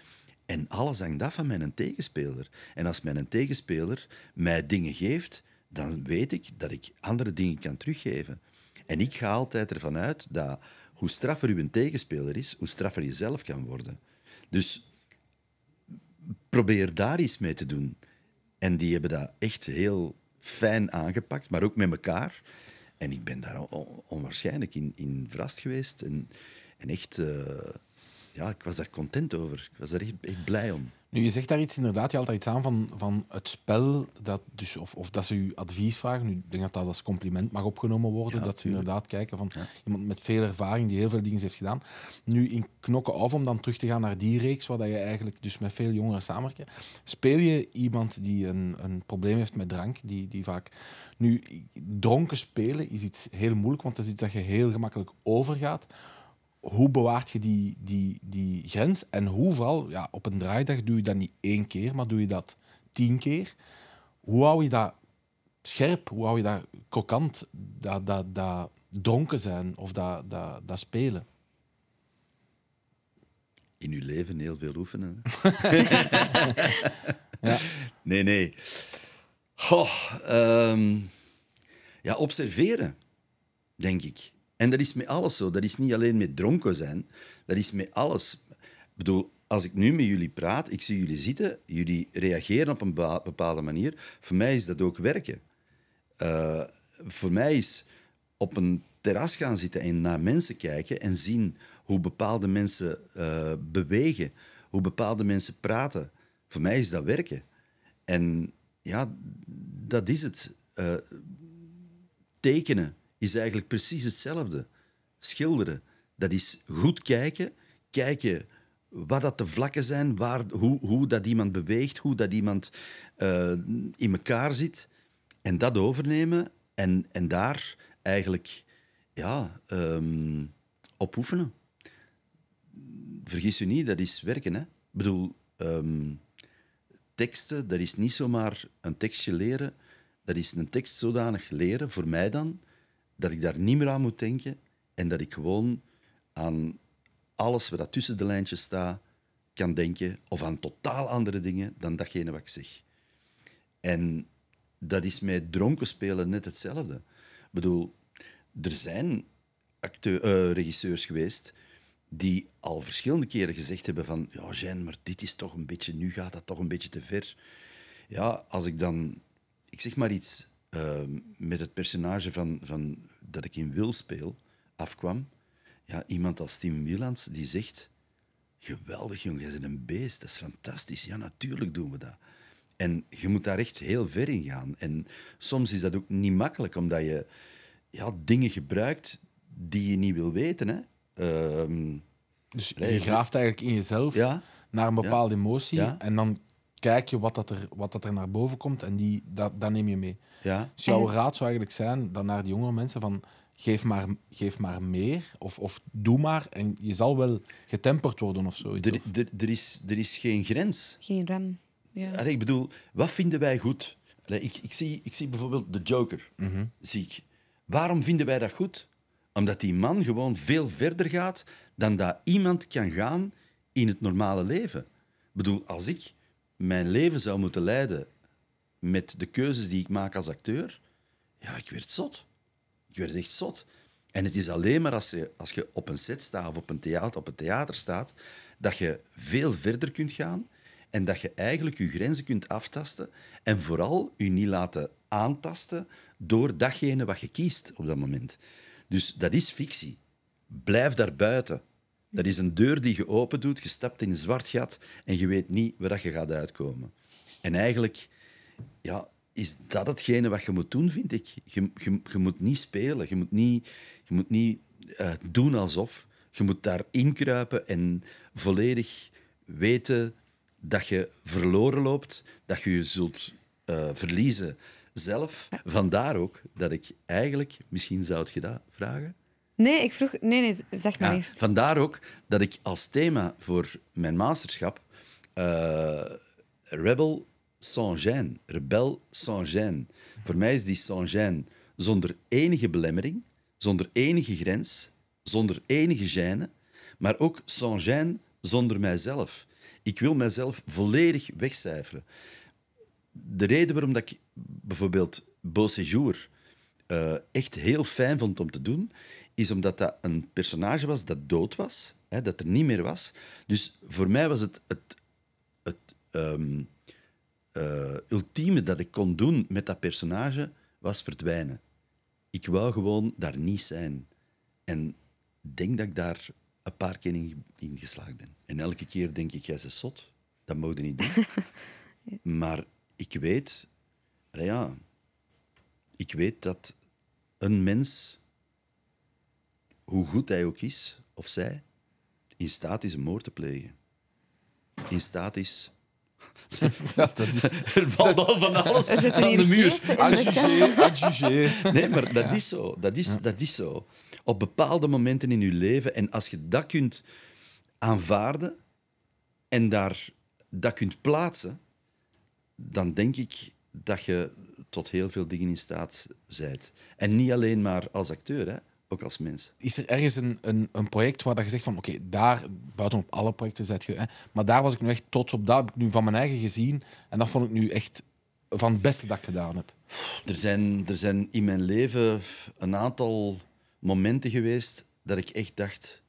En alles hangt af van mijn tegenspeler. En als mijn tegenspeler mij dingen geeft, dan weet ik dat ik andere dingen kan teruggeven. En ik ga altijd ervan uit dat hoe straffer uw tegenspeler is, hoe straffer je zelf kan worden. Dus probeer daar iets mee te doen. En die hebben dat echt heel fijn aangepakt, maar ook met elkaar. En ik ben daar on- onwaarschijnlijk in, in verrast geweest. En, en echt, eh, ja, ik was daar content over. Ik was daar echt, echt blij om. Nu, je zegt daar iets inderdaad, je haalt daar iets aan van, van het spel, dat dus, of, of dat ze u advies vragen. Nu, ik denk dat dat als compliment mag opgenomen worden, Ja, dat ze inderdaad kijken van iemand met veel ervaring die heel veel dingen heeft gedaan. Nu, in Knokken af, om dan terug te gaan naar die reeks, waar dat je eigenlijk dus met veel jongeren samenwerkt, speel je iemand die een, een probleem heeft met drank, die, die vaak... Nu, dronken spelen is iets heel moeilijk, want dat is iets dat je heel gemakkelijk overgaat hoe bewaart je die, die, die grens? En hoe vooral, ja, op een draaidag doe je dat niet één keer, maar doe je dat tien keer. Hoe hou je dat scherp? Hoe hou je dat krokant? Dat, dat, dat dronken zijn of dat, dat, dat spelen? In uw leven heel veel oefenen. Ja. Nee, nee. Goh, ehm, ja, observeren, denk ik. En dat is met alles zo. Dat is niet alleen met dronken zijn. Dat is met alles. Ik bedoel, als ik nu met jullie praat, ik zie jullie zitten, jullie reageren op een bepa- bepaalde manier. Voor mij is dat ook werken. Eh, voor mij is op een terras gaan zitten en naar mensen kijken en zien hoe bepaalde mensen eh, bewegen, hoe bepaalde mensen praten. Voor mij is dat werken. En ja, dat is het. Eh, tekenen is eigenlijk precies hetzelfde. Schilderen, dat is goed kijken, kijken wat dat de vlakken zijn, waar, hoe, hoe dat iemand beweegt, hoe dat iemand eh, in elkaar zit. En dat overnemen en, en daar eigenlijk ja, ehm, op oefenen. Vergis u niet, dat is werken. Hè? Ik bedoel, ehm, teksten, dat is niet zomaar een tekstje leren. Dat is een tekst zodanig leren, voor mij dan, dat ik daar niet meer aan moet denken en dat ik gewoon aan alles wat tussen de lijntjes staat kan denken of aan totaal andere dingen dan datgene wat ik zeg. En dat is met dronken spelen net hetzelfde. Ik bedoel, er zijn acteur, eh, regisseurs geweest die al verschillende keren gezegd hebben van ja, Jean, maar dit is toch een beetje, nu gaat dat toch een beetje te ver. Ja, als ik dan, ik zeg maar iets, eh, met het personage van, van, dat ik in Wil speel, afkwam, ja, iemand als Tim Wielands die zegt, geweldig jongen, jij bent een beest, dat is fantastisch. Ja, natuurlijk doen we dat. En je moet daar echt heel ver in gaan. En soms is dat ook niet makkelijk, omdat je ja, dingen gebruikt die je niet wil weten. Hè. Ehm, Dus je graaft eigenlijk in jezelf Ja. naar een bepaalde emotie Ja. en dan kijk je wat, dat er, wat dat er naar boven komt en die, dat, dat neem je mee. ja. Dus jouw raad zou eigenlijk zijn dan naar die jongere mensen van geef maar, geef maar meer of, of doe maar en je zal wel getemperd worden of zoiets. Er, er, er, is, er is geen grens. Geen rem. Ja. Allee, ik bedoel, wat vinden wij goed? Allee, ik, ik, zie, ik zie bijvoorbeeld de Joker. Zie ik. Waarom vinden wij dat goed? Omdat die man gewoon veel verder gaat dan dat iemand kan gaan in het normale leven. Ik bedoel, als ik mijn leven zou moeten leiden met de keuzes die ik maak als acteur, ja, ik werd zot. Ik werd echt zot. En het is alleen maar als je, als je op een set staat of op een, theater, op een theater staat, dat je veel verder kunt gaan en dat je eigenlijk je grenzen kunt aftasten en vooral je niet laten aantasten door datgene wat je kiest op dat moment. Dus dat is fictie. Blijf daar buiten. Dat is een deur die je open doet, je stapt in een zwart gat en je weet niet waar dat je gaat uitkomen. En eigenlijk ja, is dat hetgene wat je moet doen, vind ik. Je, je, je moet niet spelen, je moet niet, je moet niet eh, doen alsof. Je moet daar inkruipen en volledig weten dat je verloren loopt, dat je je zult eh, verliezen zelf. Vandaar ook dat ik eigenlijk, misschien zou het je dat vragen? Nee, ik vroeg... Nee, nee, zeg maar Ja, eerst. vandaar ook dat ik als thema voor mijn masterschap eh, Rebel sans gêne, rebel sans gêne. Voor mij is die sans gêne zonder enige belemmering, zonder enige grens, zonder enige gêne, maar ook sans gêne zonder mijzelf. Ik wil mijzelf volledig wegcijferen. De reden waarom dat ik bijvoorbeeld Beau Séjour eh, echt heel fijn vond om te doen, is omdat dat een personage was dat dood was, hè, dat er niet meer was. Dus voor mij was het het, het ehm, eh, ultieme dat ik kon doen met dat personage, was verdwijnen. Ik wou gewoon daar niet zijn. En ik denk dat ik daar een paar keer in, in geslaagd ben. En elke keer denk ik, jij bent zot. Dat mogen niet doen. Maar ik weet... Ja, ik weet dat een mens, hoe goed hij ook is, of zij, in staat is een moord te plegen. In staat is... Ja, dat is... Er valt al van alles aan de muur. adjugé. Nee, maar dat is zo. Dat is, dat is zo. Op bepaalde momenten in je leven, en als je dat kunt aanvaarden en daar dat kunt plaatsen, dan denk ik dat je tot heel veel dingen in staat bent. En niet alleen maar als acteur, hè? Ook als mens. Is er ergens een, een, een project waar dat je zegt van oké, daar, buiten op alle projecten zet je, hè, maar daar was ik nu echt trots op, dat heb ik nu van mijn eigen gezien en dat vond ik nu echt van het beste dat ik gedaan heb. Er zijn, er zijn in mijn leven een aantal momenten geweest dat ik echt dacht: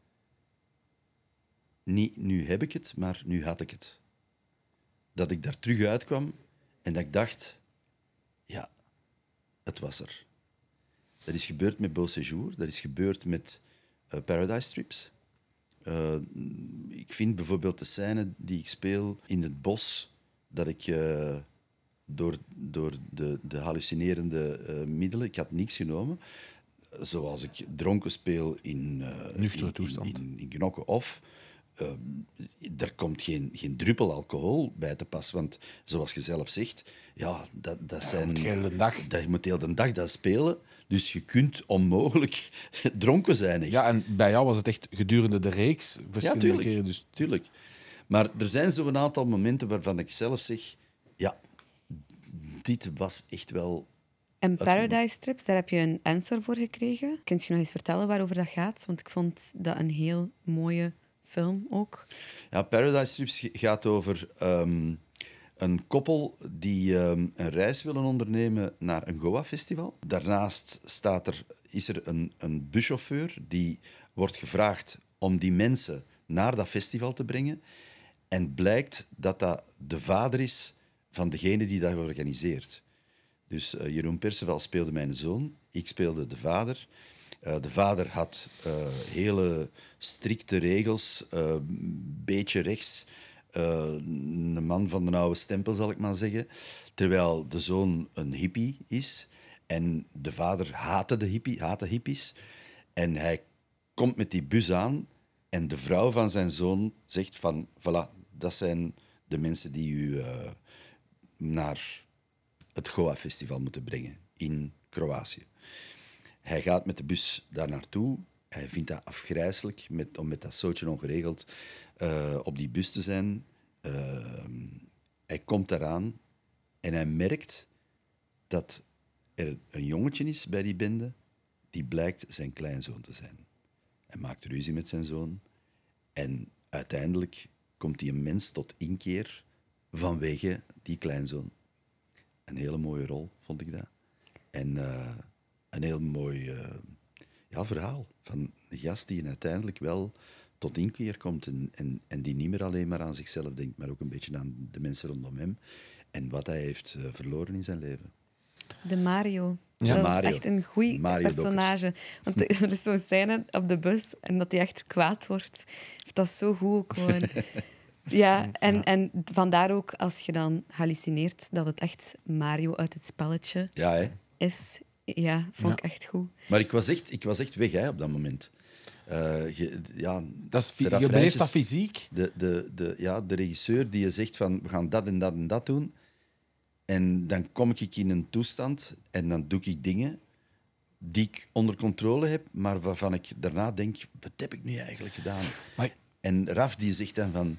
niet nu heb ik het, maar nu had ik het. Dat ik daar terug uitkwam en dat ik dacht: ja, het was er. Dat is gebeurd met Beau Séjour, dat is gebeurd met eh, Paradise Trips. Eh, ik vind bijvoorbeeld de scène die ik speel in het bos, dat ik eh, door, door de, de hallucinerende middelen, ik had niks genomen, zoals ik dronken speel in, Nuchtere in- toestand. In, in, in Knokke of. Eh, er komt geen, geen druppel alcohol bij te pas, want zoals je zelf zegt, ja, dat, dat zijn... moet je heel de dag. Dat, je moet heel de dag dat spelen, dus je kunt onmogelijk dronken zijn. echt. Ja, en bij jou was het echt gedurende de reeks Ja, verschillende tuurlijk. keren. Dus tuurlijk. Maar er zijn zo'n aantal momenten waarvan ik zelf zeg, ja, dit was echt wel... En Paradise Trips, daar heb je een answer voor gekregen. Kunt je nog eens vertellen waarover dat gaat? Want ik vond dat een heel mooie film ook. Ja, Paradise Trips gaat over ehm, een koppel die ehm, een reis willen ondernemen naar een Goa-festival. Daarnaast staat er, is er een, een buschauffeur die wordt gevraagd om die mensen naar dat festival te brengen. En blijkt dat dat de vader is van degene die dat organiseert. Dus eh, Jeroen Perceval speelde mijn zoon, ik speelde de vader. Eh, de vader had eh, hele strikte regels, een beetje rechts. eh, een man van de oude stempel, zal ik maar zeggen. Terwijl de zoon een hippie is. En de vader haatte, de hippie, haatte hippies. En hij komt met die bus aan en de vrouw van zijn zoon zegt van... Voilà, dat zijn de mensen die u eh, naar het Goa-festival moeten brengen in Kroatië. Hij gaat met de bus daar naartoe. Hij vindt dat afgrijselijk met, om met dat zootje ongeregeld eh, op die bus te zijn. Eh, hij komt daaraan en hij merkt dat er een jongetje is bij die bende die blijkt zijn kleinzoon te zijn. Hij maakt ruzie met zijn zoon en uiteindelijk komt die mens tot inkeer vanwege die kleinzoon. Een hele mooie rol, vond ik dat. En eh, een heel mooi eh, ja, verhaal van een gast die uiteindelijk wel tot inkeer komt en, en, en die niet meer alleen maar aan zichzelf denkt, maar ook een beetje aan de mensen rondom hem en wat hij heeft eh, verloren in zijn leven. De Mario. Ja, dat Mario. is echt een goed personage. Want er is zo'n scène op de bus en dat hij echt kwaad wordt. Dat is zo goed ook gewoon. Ja, en, en vandaar ook als je dan hallucineert dat het echt Mario uit het spelletje Ja, hè? is. Ja, vond ik echt goed. Maar ik was echt, ik was echt weg hè, op dat moment. Eh, je, ja, dat is, je beleeft dat fysiek. de, de, de, ja, de regisseur die je zegt van we gaan dat en dat en dat doen. En dan kom ik in een toestand en dan doe ik dingen die ik onder controle heb, maar waarvan ik daarna denk, wat heb ik nu eigenlijk gedaan? Maar En Raf die zegt dan van,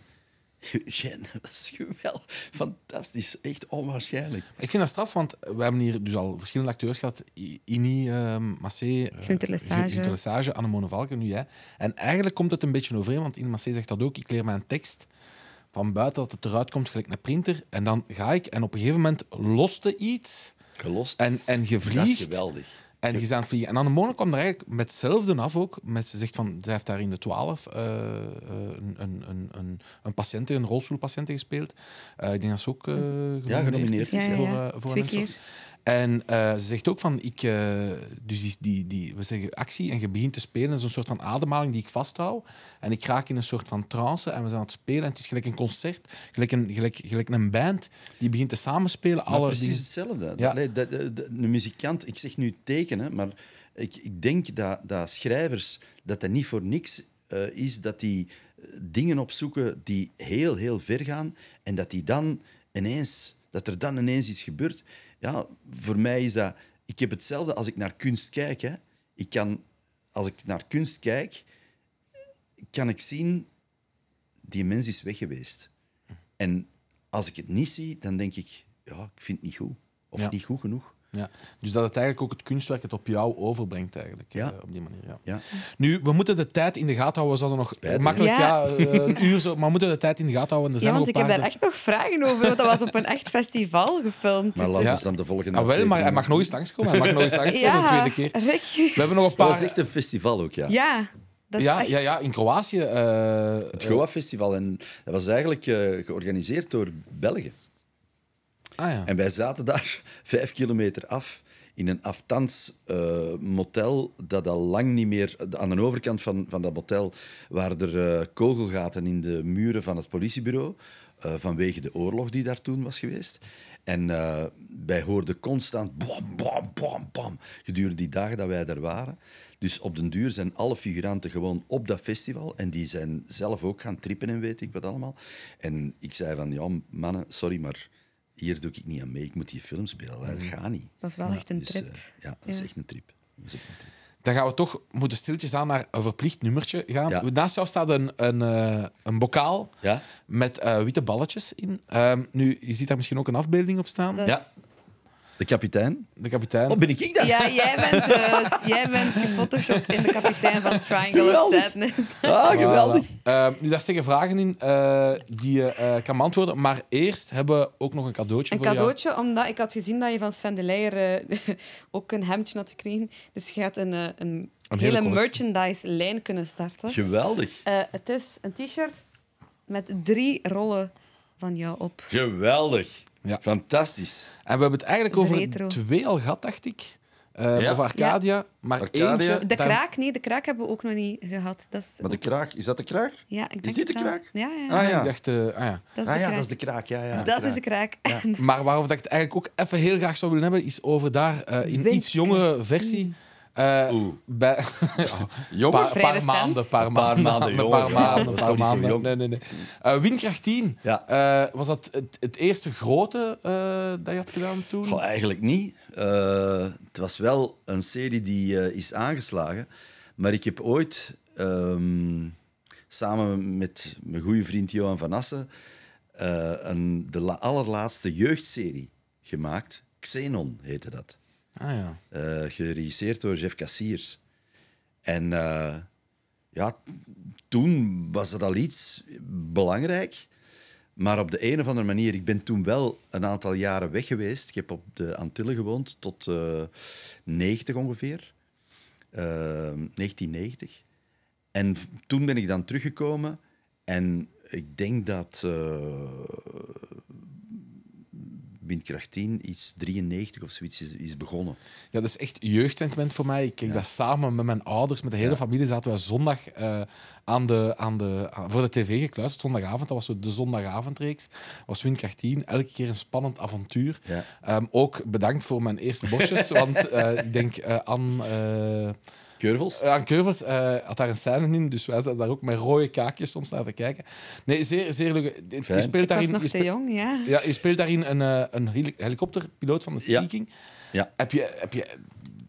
Eugène, dat is geweldig, fantastisch, echt onwaarschijnlijk. ik vind dat straf, want we hebben hier dus al verschillende acteurs gehad. Ini, ehm Massé, eh, Gunther Lesage, Annemone Valken, nu jij. En eigenlijk komt het een beetje overeen, want Ini Massé zegt dat ook. Ik leer mijn tekst van buiten dat het eruit komt gelijk een printer. En dan ga ik en op een gegeven moment loste iets Gelost. en, en je dat is vliegt. geweldig. En bent aan het vliegen. En Annemone kwam er eigenlijk met hetzelfde af ook. Met, ze zegt van, zij heeft daar in de 12 eh, eh, een, een, een, een, patiënte, een rolstoelpatiënte gespeeld. Eh, ik denk dat ze ook eh, genomineerd, genomineerd is ja. voor, Ja, ja. voor Twee een Ensor. En eh, ze zegt ook van, ik, eh, dus die, die, die, we zeggen actie en je begint te spelen, dat is een soort van ademhaling die ik vasthoud. En ik raak in een soort van trance en we zijn aan het spelen. En het is gelijk een concert, gelijk een, gelijk, gelijk een band die begint te samenspelen. Maar alle precies dingen- hetzelfde. Ja. Allee, de, de, de- een muzikant, ik zeg nu tekenen, maar ik, ik denk dat, dat schrijvers, dat dat niet voor niks eh, is dat die dingen opzoeken die heel, heel ver gaan en dat, die dan ineens, dat er dan ineens iets gebeurt. Ja, voor mij is dat... Ik heb hetzelfde als ik naar kunst kijk. Hè. Ik kan, als ik naar kunst kijk, kan ik zien, die mens is weg geweest. En als ik het niet zie, dan denk ik, ja, ik vind het niet goed. Of Ja. niet goed genoeg. Ja. Dus dat het eigenlijk ook het kunstwerk het op jou overbrengt, eigenlijk. Ja. eh, op die manier. Ja. Ja. Nu, we moeten de tijd in de gaten houden. We zouden nog makkelijk ja. eh, een uur zo, maar we moeten de tijd in de gaten houden. Er Ja, zijn want nog ik heb daar echt nog vragen over. Want dat was op een echt festival gefilmd. Maar laat ons dan de volgende Ah, wel, maar hij mag nog eens langskomen. Hij mag nog eens langskomen, ja, een tweede keer. Rick. We hebben nog een Dat paar... was echt een festival ook, ja. Ja, dat is ja, echt... ja, ja, in Kroatië. eh, Het eh, Goa-festival. En dat was eigenlijk eh, georganiseerd door België. Ah. En wij zaten daar vijf kilometer af in een aftans eh, motel dat al lang niet meer... Aan de overkant van, van dat motel waren er eh, kogelgaten in de muren van het politiebureau eh, vanwege de oorlog die daar toen was geweest. En wij hoorden constant bam, bam, bam, bam gedurende die dagen dat wij daar waren. Dus op den duur zijn alle figuranten gewoon op dat festival en die zijn zelf ook gaan trippen en weet ik wat allemaal. En ik zei van, ja mannen, sorry, maar hier doe ik niet aan mee. Ik moet die film spelen. Dat gaat niet. Dat is wel echt een Dus, trip. eh, ja, dat is echt een trip. Dat is echt een trip. Dan gaan we toch moeten stilletjes aan naar een verplicht nummertje gaan. Ja. Naast jou staat een, een, eh, een bokaal Ja? met eh, witte balletjes in. Ehm, nu, je ziet daar misschien ook een afbeelding op staan. Dat- Ja. De kapitein. De kapitein. Oh, ben ik ik dat? Ja, jij bent, eh, jij bent gefotoshopt in de kapitein van Triangle of Geweldig. Sadness. Ah, geweldig. Voilà. Ehm, nu, daar steken vragen in eh, die je eh, kan beantwoorden. Maar eerst hebben we ook nog een cadeautje Een voor cadeautje, omdat ik had gezien dat je van Sven de Leijer eh, ook een hemdje had gekregen. Dus je gaat een, eh, een, Een hele hele merchandise-lijn kunnen starten. Geweldig. Eh, het is een t-shirt met drie rollen van jou op. Geweldig. Ja. Fantastisch. En we hebben het eigenlijk over retro. twee al gehad, dacht ik. Eh, Ja. Over Arcadia. Maar Arcadia. eentje... De kraak, nee, de kraak hebben we ook nog niet gehad. Dat is Maar de kraak, is dat de kraak? Ja, ik denk Is dit de kraak? Ja, ja. Ah ja. Ik dacht, eh, ah, ja. Dat is Ah de ja, kraak. dat is de kraak. Ja, ja, Dat is de kraak. Maar waarover dat ik het eigenlijk ook even heel graag zou willen hebben, is over daar eh, in Wind- iets jongere versie. Eh, Oeh. bij, ja, Jonger? paar, Vrij paar recent. maanden, paar Een paar maanden, maanden een jonger, paar ja, maanden, dat een paar toch niet zo maanden. jong? Nee, nee, nee. Eh, Windkracht 10, Ja. eh, was dat het, het eerste grote eh, dat je had gedaan toen? Goh, eigenlijk niet. Eh, het was wel een serie die eh, is aangeslagen. Maar ik heb ooit ehm, samen met mijn goede vriend Johan van Assen eh, een, de la- allerlaatste jeugdserie gemaakt. Xenon heette dat. Ah ja. Eh, geregisseerd door Jeff Cassiers. En eh, ja, toen was dat al iets belangrijk. Maar op de een of andere manier, ik ben toen wel een aantal jaren weg geweest. Ik heb op de Antillen gewoond tot eh 90 ongeveer. Eh, 1990. En toen ben ik dan teruggekomen. En ik denk dat Windkracht 10 iets 93 of zoiets is, is begonnen. Ja, dat is echt jeugdsentiment voor mij. Ik keek dat samen met mijn ouders, met de hele familie. Zaten we zondag eh, aan de, aan de, aan- voor de tv gekluisterd, zondagavond. Dat was zo de zondagavondreeks. was Windkracht 10. Elke keer een spannend avontuur. Ja. Ehm, ook bedankt voor mijn eerste bosjes, want eh, ik denk eh Anne... eh, Keurvels? aan Curvels eh, had daar een scène in, dus wij zaten daar ook met rode kaakjes soms naar te kijken. Nee, zeer, zeer leuk. Je Fijn. speelt Ik daarin, nog je te spe- jong, ja. ja, je speelt daarin een, eh, een heli- helikopterpiloot van de Ja. Sea King. Ja. Heb je, heb je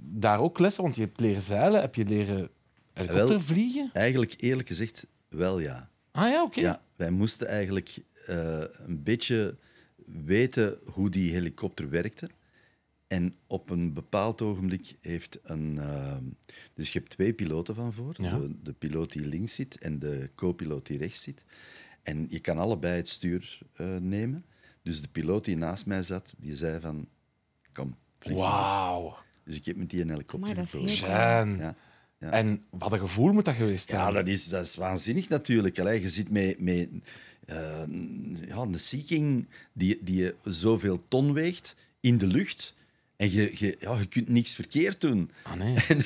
daar ook lessen? Want je hebt leren zeilen, heb je leren helikopter Wel. vliegen? Eigenlijk eerlijk gezegd wel ja. Ah ja, oké. Ja, wij moesten eigenlijk eh, een beetje weten hoe die helikopter werkte. En op een bepaald ogenblik heeft een... eh, dus je hebt twee piloten van voor. Ja. De, de piloot die links zit en de co-piloot die rechts zit. En je kan allebei het stuur eh, nemen. Dus de piloot die naast mij zat, die zei van... Kom, vlieg. Wauw. Dus ik heb met die een helikopter Amai, dat is gevlogen. Ja. Ja. En wat een gevoel moet dat geweest zijn? Ja, dat is, dat is waanzinnig natuurlijk. Allee, je zit met, met eh, ja, een Sea King die, die zoveel ton weegt in de lucht. En je, je, ja, je kunt niks verkeerd doen. Ah, nee. En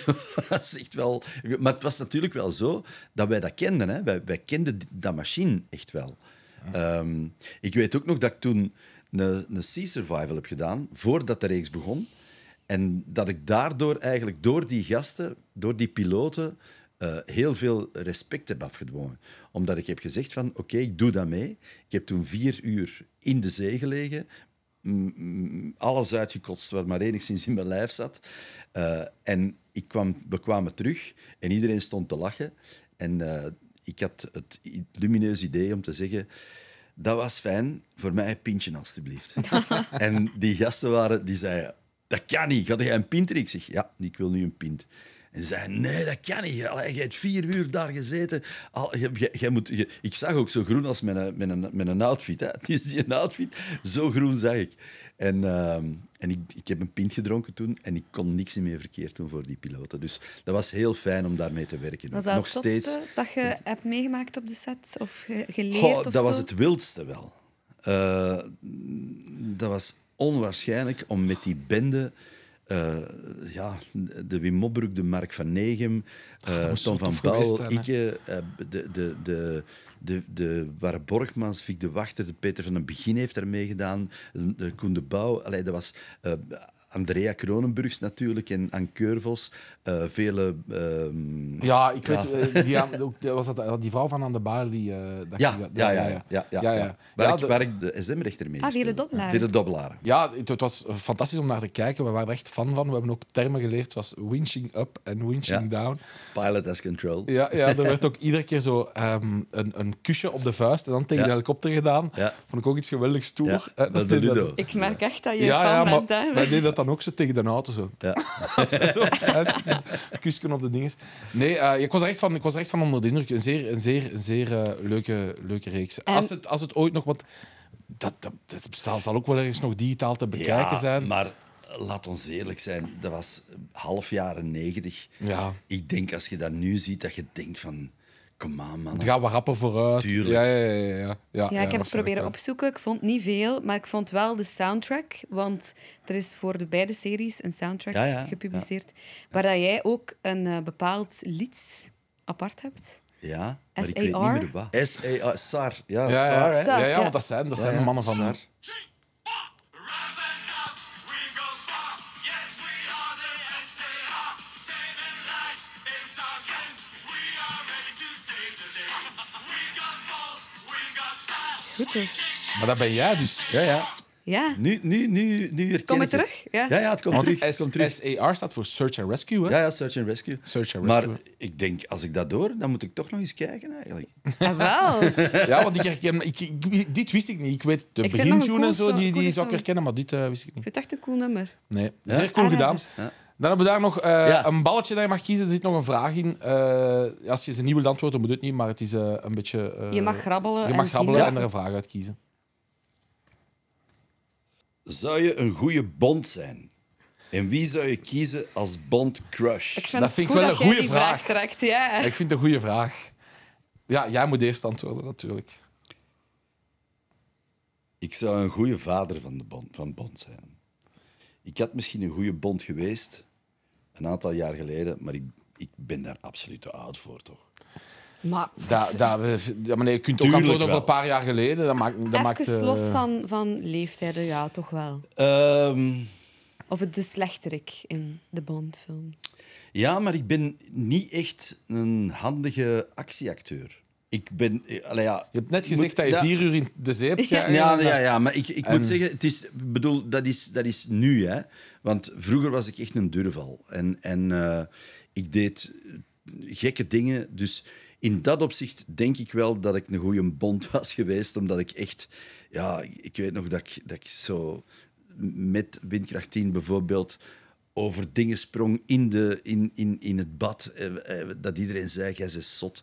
dat is echt wel... Maar het was natuurlijk wel zo dat wij dat kenden. Hè. Wij, wij kenden dat machine echt wel. Ehm, ik weet ook nog dat ik toen een, een Sea Survival heb gedaan, voordat de reeks begon. En dat ik daardoor eigenlijk, door die gasten, door die piloten, eh, heel veel respect heb afgedwongen. Omdat ik heb gezegd van, oké, ik doe dat mee. Ik heb toen vier uur in de zee gelegen, alles uitgekotst wat maar enigszins in mijn lijf zat. Eh, en ik kwam, we kwamen terug en iedereen stond te lachen. En eh, ik had het lumineus idee om te zeggen... Dat was fijn, voor mij een pintje alstublieft. en die gasten waren, die zeiden... Dat kan niet, ga jij een pint drinken? Ik zeg, ja, ik wil nu een pint. En ze zeiden, nee, dat kan niet. Allee, jij hebt vier uur daar gezeten. Al, jij- jij- jij moet, je- ik zag ook zo groen als met een, met een, met een outfit. Hè. Dus die outfit, zo groen zag ik. En, ehm, en ik, ik heb een pint gedronken toen en ik kon niks meer verkeerd doen voor die piloten. Dus dat was heel fijn om daarmee te werken. Was dat Nog het steeds. dat je hebt meegemaakt op de set? Of ge- geleerd Goh, of dat zo? was het wildste wel. Eh, dat was onwaarschijnlijk om met die bende... eh, ja, de Wim Mobroek, de Mark van Negem, zo Tom van Bouw? Ikke, eh, de, de, de, de, de Ware Borgmans, Vic de Wachter, de Peter van den Begin heeft daar meegedaan, de Koen de Bouw. Allee, dat was Andrea Kronenburgs natuurlijk en Anne Keurvos. eh, vele... ehm, Ja, ik weet, Ja. eh, die, was dat die vrouw van aan de baar die... eh, dat Ja, dat- ja, ja, ja. ja, ja, Ja, ja. ja. Waar, Ja, ik, de- waar ik de SM-rechter mee Ah, Vele. Dobbelaar. Vele Dobbelaar. Ja, het, het was fantastisch om naar te kijken. We waren er echt fan van. We hebben ook termen geleerd zoals winching up en winching Ja. down. Pilot as control. Ja, ja, er werd ook iedere keer zo ehm, een, een kusje op de vuist en dan tegen Ja. de helikopter gedaan. Ja. Vond ik ook iets geweldig stoer. Ja, En dat de deed dat- Ludo. Ik merk echt dat je Ja, fan ja, maar bent. hè. wij deden dat dan ook zo tegen de auto. Zo. Ja. zo kusje op de dinges. Nee, eh, ik, was er echt van, ik was er echt van onder de indruk. Een zeer, een zeer, een zeer eh, leuke, leuke reeks. En- Als, het, als het ooit nog... Want dat, dat, zal ook wel ergens nog digitaal te bekijken Ja, zijn. Maar laat ons eerlijk zijn, dat was half jaren negentig. Ja. Ik denk als je dat nu ziet, dat je denkt van... Kom aan, man. Het gaat wat rapper vooruit. Tuurlijk. Ja, ja, ja. ja, ja. ja, Ja, ik heb het proberen wel. opzoeken. Ik vond niet veel, maar ik vond wel de soundtrack. Want er is voor de beide series een soundtrack Ja, ja, gepubliceerd. Waar dat jij ook een eh, bepaald lied apart hebt. Ja, maar ik weet niet SAR? meer wat. S-A-R, SAR. Ja, Ja, SAR, ja, hè. ja, ja, Ja. want dat zijn, dat zijn Ja, de mannen van... SAR. Goed hoor. Maar dat ben jij dus. Ja, ja. Ja. Nu, nu, nu, nu herken Kom ik het terug? Ja. Ja, ja, het komt Want terug. Het S- komt terug. SAR staat voor Search and Rescue. Hè? Ja, ja, Search and Rescue. Search and Maar Rescue. ik denk, als ik dat door, dan moet ik toch nog eens kijken, eigenlijk. Ah, wel. Ja, want ik herken, ik, ik- dit wist ik niet. Ik weet de Ik begintune een en zo, cool die, die zou ik herkennen, maar dit eh, wist ik Ik niet. vind het echt een cool nummer. Nee, zeer cool Aanrader. gedaan. Ja. Dan hebben we daar nog eh, Ja. een balletje dat je mag kiezen. Er zit nog een vraag in. Eh, als je ze niet wilt antwoorden, moet het niet, maar het is eh, een beetje... eh, Je mag grabbelen Je mag en grabbelen zien. en er een vraag uit kiezen. Zou je een goede bond zijn? En wie zou je kiezen als bond crush? Ik vind Dat vind ik wel dat een die vraag. trekt. Ja. Ik vind het een goede vraag. Ja, jij moet eerst antwoorden, natuurlijk. Ik zou een goede vader van, de bond, van bond zijn. Ik had misschien een goede bond geweest, een aantal jaar geleden, maar ik, ik ben daar absoluut te oud voor, toch? Maar Dat, dat, ja, maar nee, je kunt ook antwoorden over een paar jaar geleden. Dat maakt, dat even maakt, eh, los van, van leeftijden, ja, toch wel. Ehm, Of het de slechterik in de Bondfilms. ja, maar ik ben niet echt een handige actieacteur. Ik ben... eh, allee, ja, Je hebt net moet- gezegd dat je ja, vier uur in de zee hebt gegaan. Ja, ja, ja, maar ik, ik En- moet zeggen, het is, bedoel, dat, is, dat is nu. Hè. Want vroeger was ik echt een durval. En, en eh, ik deed gekke dingen. Dus in dat opzicht denk ik wel dat ik een goede bond was geweest. Omdat ik echt... Ja, ik weet nog dat ik, dat ik zo met Windkracht 10 bijvoorbeeld over dingen sprong in, de, in, in, in het bad. eh, Dat iedereen zei, jij bent zot.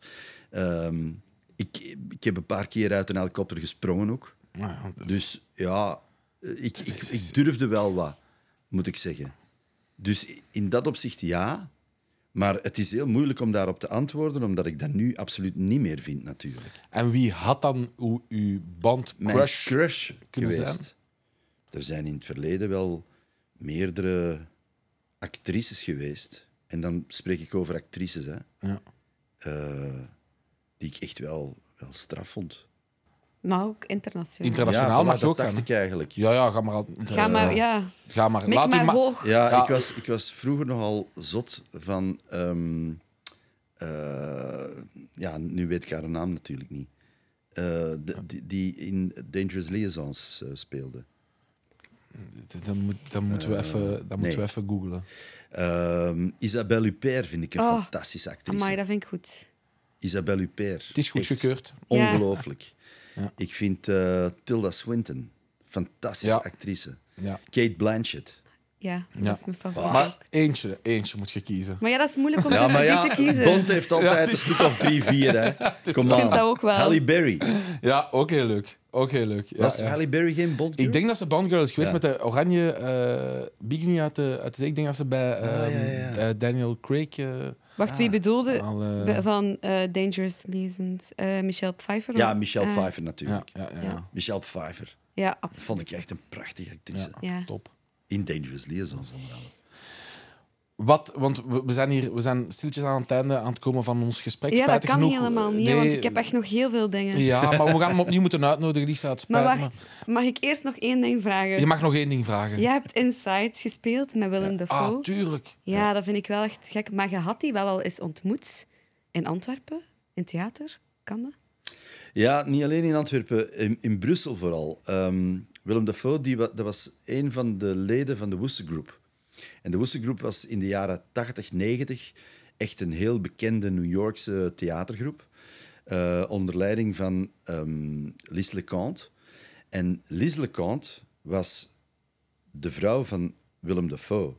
Ehm, ik, ik heb een paar keer uit een helikopter gesprongen ook. Nou ja, dus- Dus ja, eh, ik, ik, ik durfde wel wat, moet ik zeggen. Dus in dat opzicht ja. Maar het is heel moeilijk om daarop te antwoorden, omdat ik dat nu absoluut niet meer vind, natuurlijk. En wie had dan uw, uw band crush? crush kunnen geweest. zijn? Er zijn in het verleden wel meerdere actrices geweest. En dan spreek ik over actrices, hè, Ja. eh, die ik echt wel, wel straf vond. Maar ook internationaal. Internationaal ja, mag je ook dat dacht gaan. ik eigenlijk. Ja, ja, ga maar al. Ga maar, ja. Ga maar. Mik Laat maar ma- hoog. Ja, Ja. Ik, was, ik was vroeger nogal zot van... ehm, eh, ja, nu weet ik haar naam natuurlijk niet. Eh, de- die, die in Dangerous Liaisons eh, speelde. Dan, moet, dan moeten we even, dan nee. moeten we even googlen. Ehm, Isabelle Huppert vind ik een Oh, fantastische actrice. Amai, dat vind ik goed. Isabelle Huppert. Het is goed Echt gekeurd. Ja. Ongelooflijk. Ja. Ik vind eh, Tilda Swinton, fantastische Ja. actrice. Ja. Kate Blanchett. Ja, dat Ja. is mijn favoriet. Maar eentje, eentje moet je kiezen. Maar ja, dat is moeilijk om Ja, tussen ja, te kiezen. Bond heeft altijd een stuk of drie, vier. Hè. Kom Ik vind dat ook wel. Halle Berry. Ja, ook heel leuk. Ook heel leuk. Ja, Was ja. Halle Berry geen Bond? Ik denk dat ze Bond Girl is geweest Ja. met de oranje eh bikini uit de, uit de. Ik denk dat ze bij Ah, ehm, ja, ja. eh, Daniel Craig eh, Wacht, wie bedoelde van eh, Dangerous Liaisons? Eh, Michelle Pfeiffer? Ja, Michelle eh, Pfeiffer natuurlijk. ja, ja, Ja. ja. Michelle Pfeiffer. Ja, Dat vond ik echt een prachtige actrice. Ja. Ja. Top. In Dangerous Liaisons onder andere. Wat, want we zijn hier we zijn stilletjes aan het einde aan het komen van ons gesprek. Ja, dat kan genoeg, helemaal niet, nee, want ik heb echt nog heel veel dingen. Ja, maar we gaan hem opnieuw moeten uitnodigen. Die staat maar spijt me. wacht, mag ik eerst nog één ding vragen? Je mag nog één ding vragen. Jij hebt Inside gespeeld met Willem Dafoe. Ah, tuurlijk. ja, dat vind ik wel echt gek. Maar je had die wel al eens ontmoet in Antwerpen, in theater. Kan dat? Ja, niet alleen in Antwerpen, in, in Brussel vooral. Ehm, Willem Dafoe die, dat was een van de leden van de Woeste Group. En de Woeste Group was in de jaren 80, 90 echt een heel bekende New Yorkse theatergroep. eh, onder leiding van ehm Lies Leconte. En Lies Leconte was de vrouw van Willem Dafoe.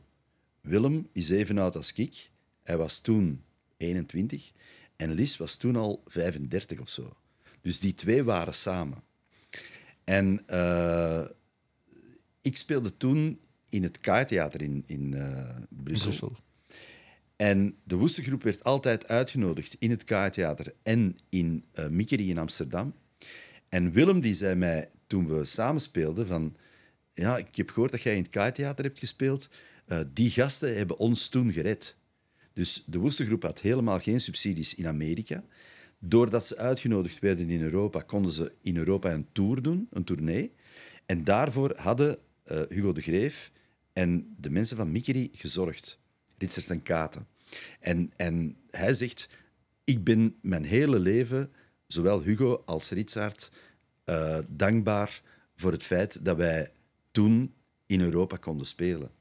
Willem is even oud als ik. Hij was toen 21 en Lies was toen al 35 of zo. Dus die twee waren samen. En eh, ik speelde toen in het K-theater in, in eh, Brussel. Brussel. En de Woestengroep werd altijd uitgenodigd in het K-theater en in Mikkery in Amsterdam. En Willem die zei mij, toen we samen speelden, van... Ja, ik heb gehoord dat jij in het K-theater hebt gespeeld. Eh, die gasten hebben ons toen gered. Dus de Woestengroep had helemaal geen subsidies in Amerika. Doordat ze uitgenodigd werden in Europa, konden ze in Europa een tour doen, een tournee. En daarvoor hadden Hugo de Greef en de mensen van Mikkery gezorgd. Ritsert en Katen. En, en hij zegt, ik ben mijn hele leven, zowel Hugo als Ritsart, eh, dankbaar voor het feit dat wij toen in Europa konden spelen.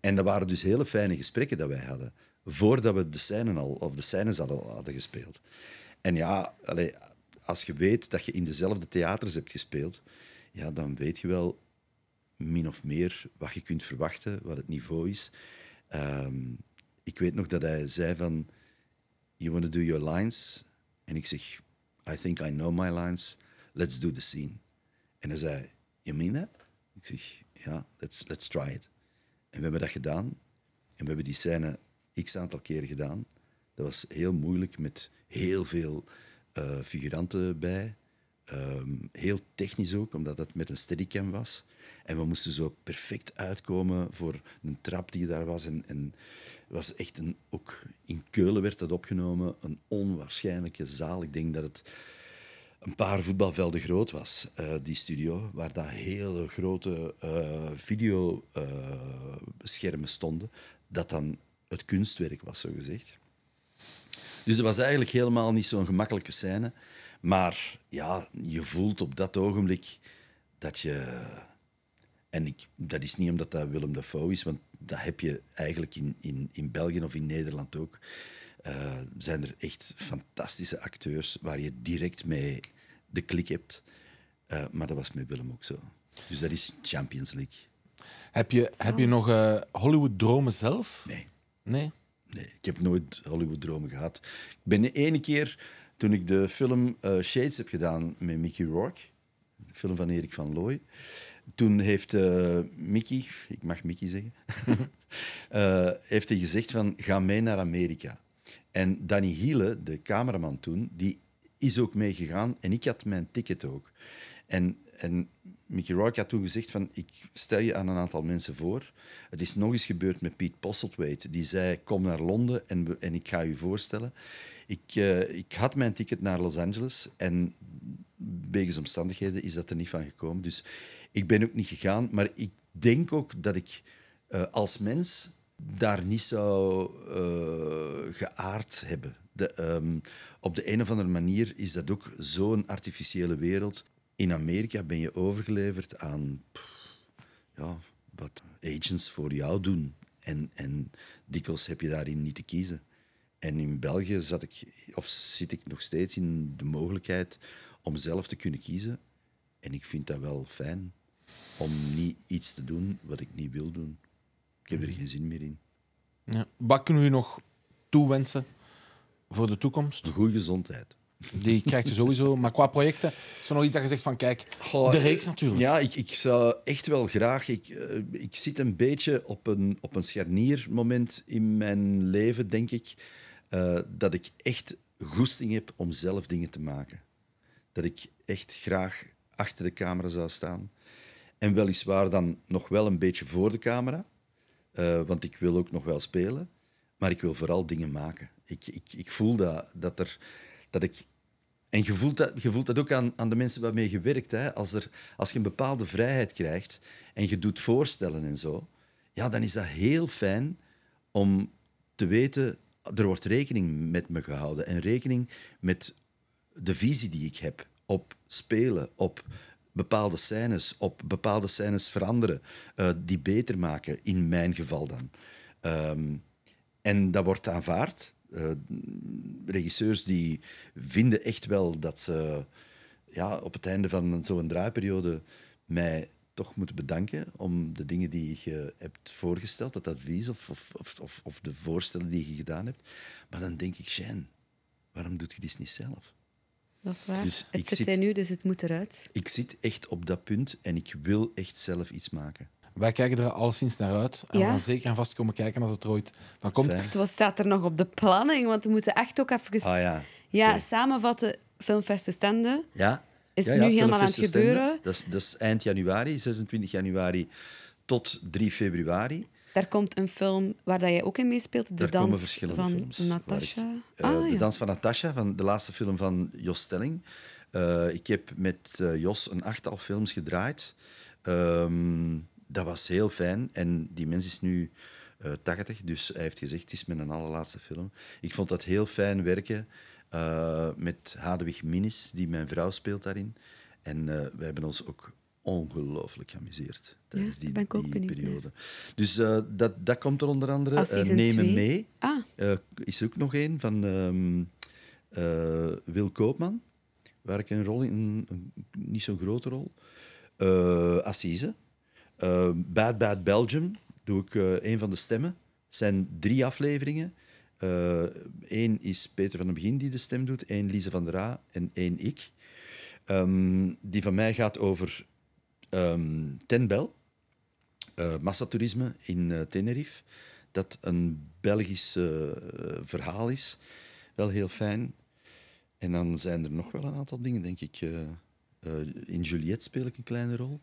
En dat waren dus hele fijne gesprekken dat wij hadden, voordat we de scènes al, of de scènes hadden, hadden gespeeld. En ja, als je weet dat je in dezelfde theaters hebt gespeeld, ja, dan weet je wel min of meer wat je kunt verwachten, wat het niveau is. Ehm, ik weet nog dat hij zei van, you want to do your lines? En ik zeg, I think I know my lines. Let's do the scene. En hij zei, you mean that? Ik zeg, ja, let's, let's try it. En we hebben dat gedaan. En we hebben die scène x aantal keren gedaan. Dat was heel moeilijk met heel veel eh, figuranten bij. Ehm, heel technisch ook, omdat het met een steadicam was. En we moesten zo perfect uitkomen voor een trap die daar was. En, en was echt een, ook in Keulen werd dat opgenomen. Een onwaarschijnlijke zaal. Ik denk dat het een paar voetbalvelden groot was, eh, die studio, waar daar hele grote eh videoschermen stonden, dat dan het kunstwerk was, zo gezegd. Dus het was eigenlijk helemaal niet zo'n gemakkelijke scène. Maar ja, je voelt op dat ogenblik dat je... En ik, dat is niet omdat dat Willem Dafoe is, want dat heb je eigenlijk in, in, in België of in Nederland ook. Eh, zijn er echt fantastische acteurs waar je direct mee de klik hebt. Eh, maar dat was met Willem ook zo. Dus dat is Champions League. Heb je, heb je nog eh, Hollywood-dromen zelf? Nee. Nee? Nee, ik heb nooit Hollywood-dromen gehad. Ik ben de ene keer, toen ik de film eh, Shades heb gedaan met Mickey Rourke, de film van Erik van Looy, toen heeft eh, Mickey, ik mag Mickey zeggen, eh, heeft hij gezegd van, ga mee naar Amerika. En Danny Hiele, de cameraman toen, die is ook meegegaan en ik had mijn ticket ook. En, en Mickey Rourke had toen gezegd van, ik stel je aan een aantal mensen voor. Het is nog eens gebeurd met Pete Postlethwaite. Die zei, kom naar Londen en, en ik ga je voorstellen. Ik, eh, ik had mijn ticket naar Los Angeles en wegens omstandigheden is dat er niet van gekomen. Dus ik ben ook niet gegaan. Maar ik denk ook dat ik eh, als mens daar niet zou eh, geaard hebben. De, ehm, op de een of andere manier is dat ook zo'n artificiële wereld. In Amerika ben je overgeleverd aan pff, ja, wat agents voor jou doen. En, en dikwijls heb je daarin niet te kiezen. En in België zat ik, of zit ik nog steeds in de mogelijkheid om zelf te kunnen kiezen. En ik vind dat wel fijn om niet iets te doen wat ik niet wil doen. Ik heb er geen zin meer in. Ja. Wat kunnen we nog toewensen voor de toekomst? Een goede gezondheid. Die krijgt u sowieso. Maar qua projecten, is er nog iets dat je zegt van, kijk, de reeks natuurlijk. Ja, ik, ik zou echt wel graag. Ik, eh, ik zit een beetje op een, op een scharniermoment in mijn leven, denk ik. eh, dat ik echt goesting heb om zelf dingen te maken. Dat ik echt graag achter de camera zou staan. En weliswaar dan nog wel een beetje voor de camera. eh, want ik wil ook nog wel spelen. Maar ik wil vooral dingen maken. Ik, ik, ik voel dat, dat, er, dat ik en je voelt dat, je voelt dat ook aan, aan de mensen waarmee je werkt. Hè. Als, er, als je een bepaalde vrijheid krijgt en je doet voorstellen en zo, ja, dan is dat heel fijn om te weten, er wordt rekening met me gehouden en rekening met de visie die ik heb op spelen, op bepaalde scènes, op bepaalde scènes veranderen, eh, die beter maken, in mijn geval dan. Ehm, en dat wordt aanvaard. Eh, regisseurs die vinden echt wel dat ze ja, op het einde van zo'n draaiperiode mij toch moeten bedanken om de dingen die je hebt voorgesteld, dat advies of, of, of, of, de voorstellen die je gedaan hebt. Maar dan denk ik, Shane, waarom doe je dit niet zelf? Dat is waar. Dus het ik zit zit- hij nu, dus het moet eruit. Ik zit echt op dat punt en ik wil echt zelf iets maken. Wij kijken er alleszins naar uit. En Ja. we gaan zeker en vast komen kijken als het er ooit van komt. Fijn. Het was- staat er nog op de planning, want we moeten echt ook even Ah ja. Ja, samenvatten. Filmfest Oostende Ja. is Ja, nu ja, helemaal aan het Oostende. gebeuren. Dat is, dat is eind januari, 26 januari tot 3 februari. Daar komt een film waar dat jij ook in meespeelt, De Daar komen Dans verschillende van films. waar ik- Natasha. eh, ah, De ja. Dans van Natasha, van de laatste film van Jos Stelling. Eh, ik heb met eh, Jos een achttal films gedraaid. Ehm, dat was heel fijn. En die mens is nu eh 80, dus hij heeft gezegd, het is mijn allerlaatste film. Ik vond dat heel fijn werken eh, met Hadewig Minnis, die mijn vrouw speelt daarin. En eh we hebben ons ook ongelooflijk geamuseerd tijdens daar die, ben ik ook die benieuwd naar. periode. Dus dat, dat komt er onder andere. Me twee. mee. Ah, is er ook nog een van ehm, eh, Wil Koopman, waar ik een rol in, een, niet zo'n grote rol. Assise. Eh, Bad Bad Belgium doe ik eh, een van de stemmen. Het zijn drie afleveringen. Eén is Peter van den Begin die de stem doet, één Lise van der Aa en één ik. Ehm, die van mij gaat over ehm Ten Bel, eh, massatoerisme in eh, Tenerife. Dat een Belgisch eh, verhaal is. Wel heel fijn. En dan zijn er nog wel een aantal dingen, denk ik. Eh, eh, in Juliette speel ik een kleine rol.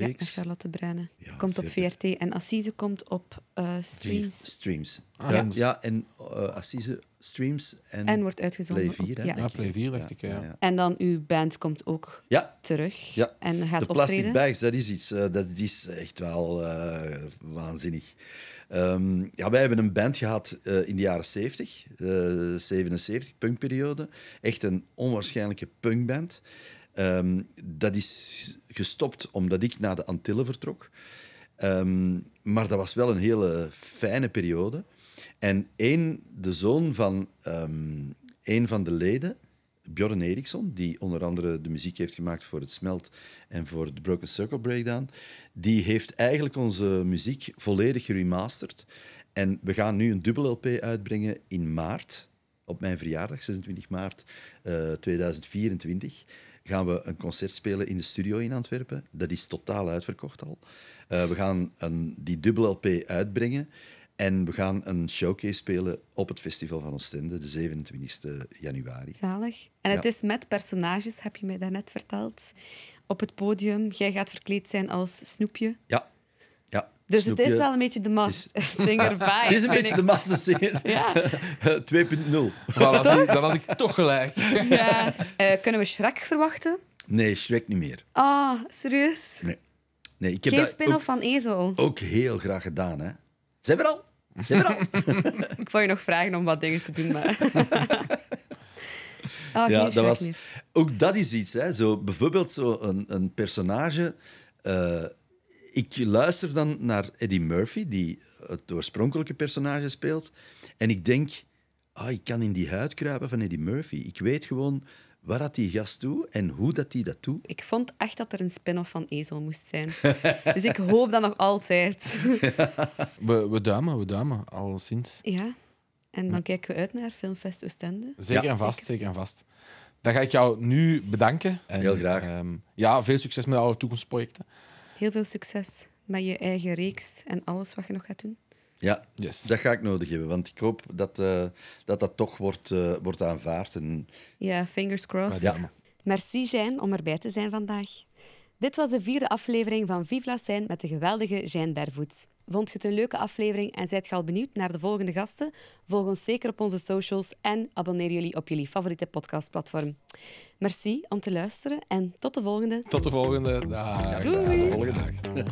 Ja, Reeks. Charlotte Bruine. Ja, komt op. VRT en Assise komt op eh, streams Streams. Ah, ja, ja. en eh, Assise streams en, en wordt uitgezonden. Play 4. op- hè, ja. Play 4 dacht ik, ja. ja. En dan uw band komt ook Ja, terug Ja, en gaat de plastic optreden. bags, dat is iets. eh, dat is echt wel eh, waanzinnig. Ehm, ja, wij hebben een band gehad eh, in de jaren 70, eh 77, punkperiode. Echt een onwaarschijnlijke punkband. Ehm, dat is gestopt omdat ik naar de Antillen vertrok. Ehm, maar dat was wel een hele fijne periode. En één, de zoon van ehm, een van de leden, Bjorn Eriksson, die onder andere de muziek heeft gemaakt voor het Smelt en voor de Broken Circle Breakdown, die heeft eigenlijk onze muziek volledig geremasterd. En we gaan nu een dubbel LP uitbrengen in maart, op mijn verjaardag, 26 maart eh, 2024. Gaan we een concert spelen in de studio in Antwerpen. Dat is totaal uitverkocht al. Eh, we gaan een, die dubbel LP uitbrengen. En we gaan een showcase spelen op het Festival van Oostende, de 27 januari. Zalig. En het Ja. is met personages, heb je mij daarnet verteld. op het podium. Jij gaat verkleed zijn als Snoepje. Ja. Dus Snoepje. het is wel een beetje de Masked Singer vibe. Het is een beetje ik. de Mastersinger Ja. 2.0. Maar dan, had ik, dan had ik toch gelijk. ja. Eh, kunnen we Shrek verwachten? Nee, Shrek niet meer. Ah, serieus? Nee. nee ik heb Geen spin-off ook, van Ezel. ook heel graag gedaan. Hè. Zijn we er al? Zijn we er al? Ik wou je nog vragen om wat dingen te doen, maar... Ah, ja, dat was, meer. ook dat is iets. Hè. Zo, bijvoorbeeld zo een, een personage. eh, ik luister dan naar Eddie Murphy, die het oorspronkelijke personage speelt. En ik denk, ah, ik kan in die huid kruipen van Eddie Murphy. Ik weet gewoon wat dat die gast doet en hoe dat die dat doet. Ik vond echt dat er een spin-off van Ezel moest zijn. dus ik hoop dat nog altijd. We, we duimen, we duimen, al sinds. ja. En dan kijken we uit naar Filmfest Oostende. Zeker Ja. en vast, zeker en vast. Dan ga ik jou nu bedanken. En, Heel graag. ehm, ja, veel succes met alle toekomstprojecten. Heel veel succes met je eigen reeks en alles wat je nog gaat doen. Ja, Yes. dat ga ik nodig hebben, want ik hoop dat eh, dat, dat toch wordt, eh, wordt aanvaard. En, Ja, fingers crossed. Ja. Merci, Jean, om erbij te zijn vandaag. Dit was de vierde aflevering van Vive la Seine met de geweldige Jean Bervoets. Vond je het een leuke aflevering en zijt je al benieuwd naar de volgende gasten? Volg ons zeker op onze socials en abonneer jullie op jullie favoriete podcastplatform. Merci om te luisteren en tot de volgende. Tot de volgende dag. Doei. Tot de volgende dag.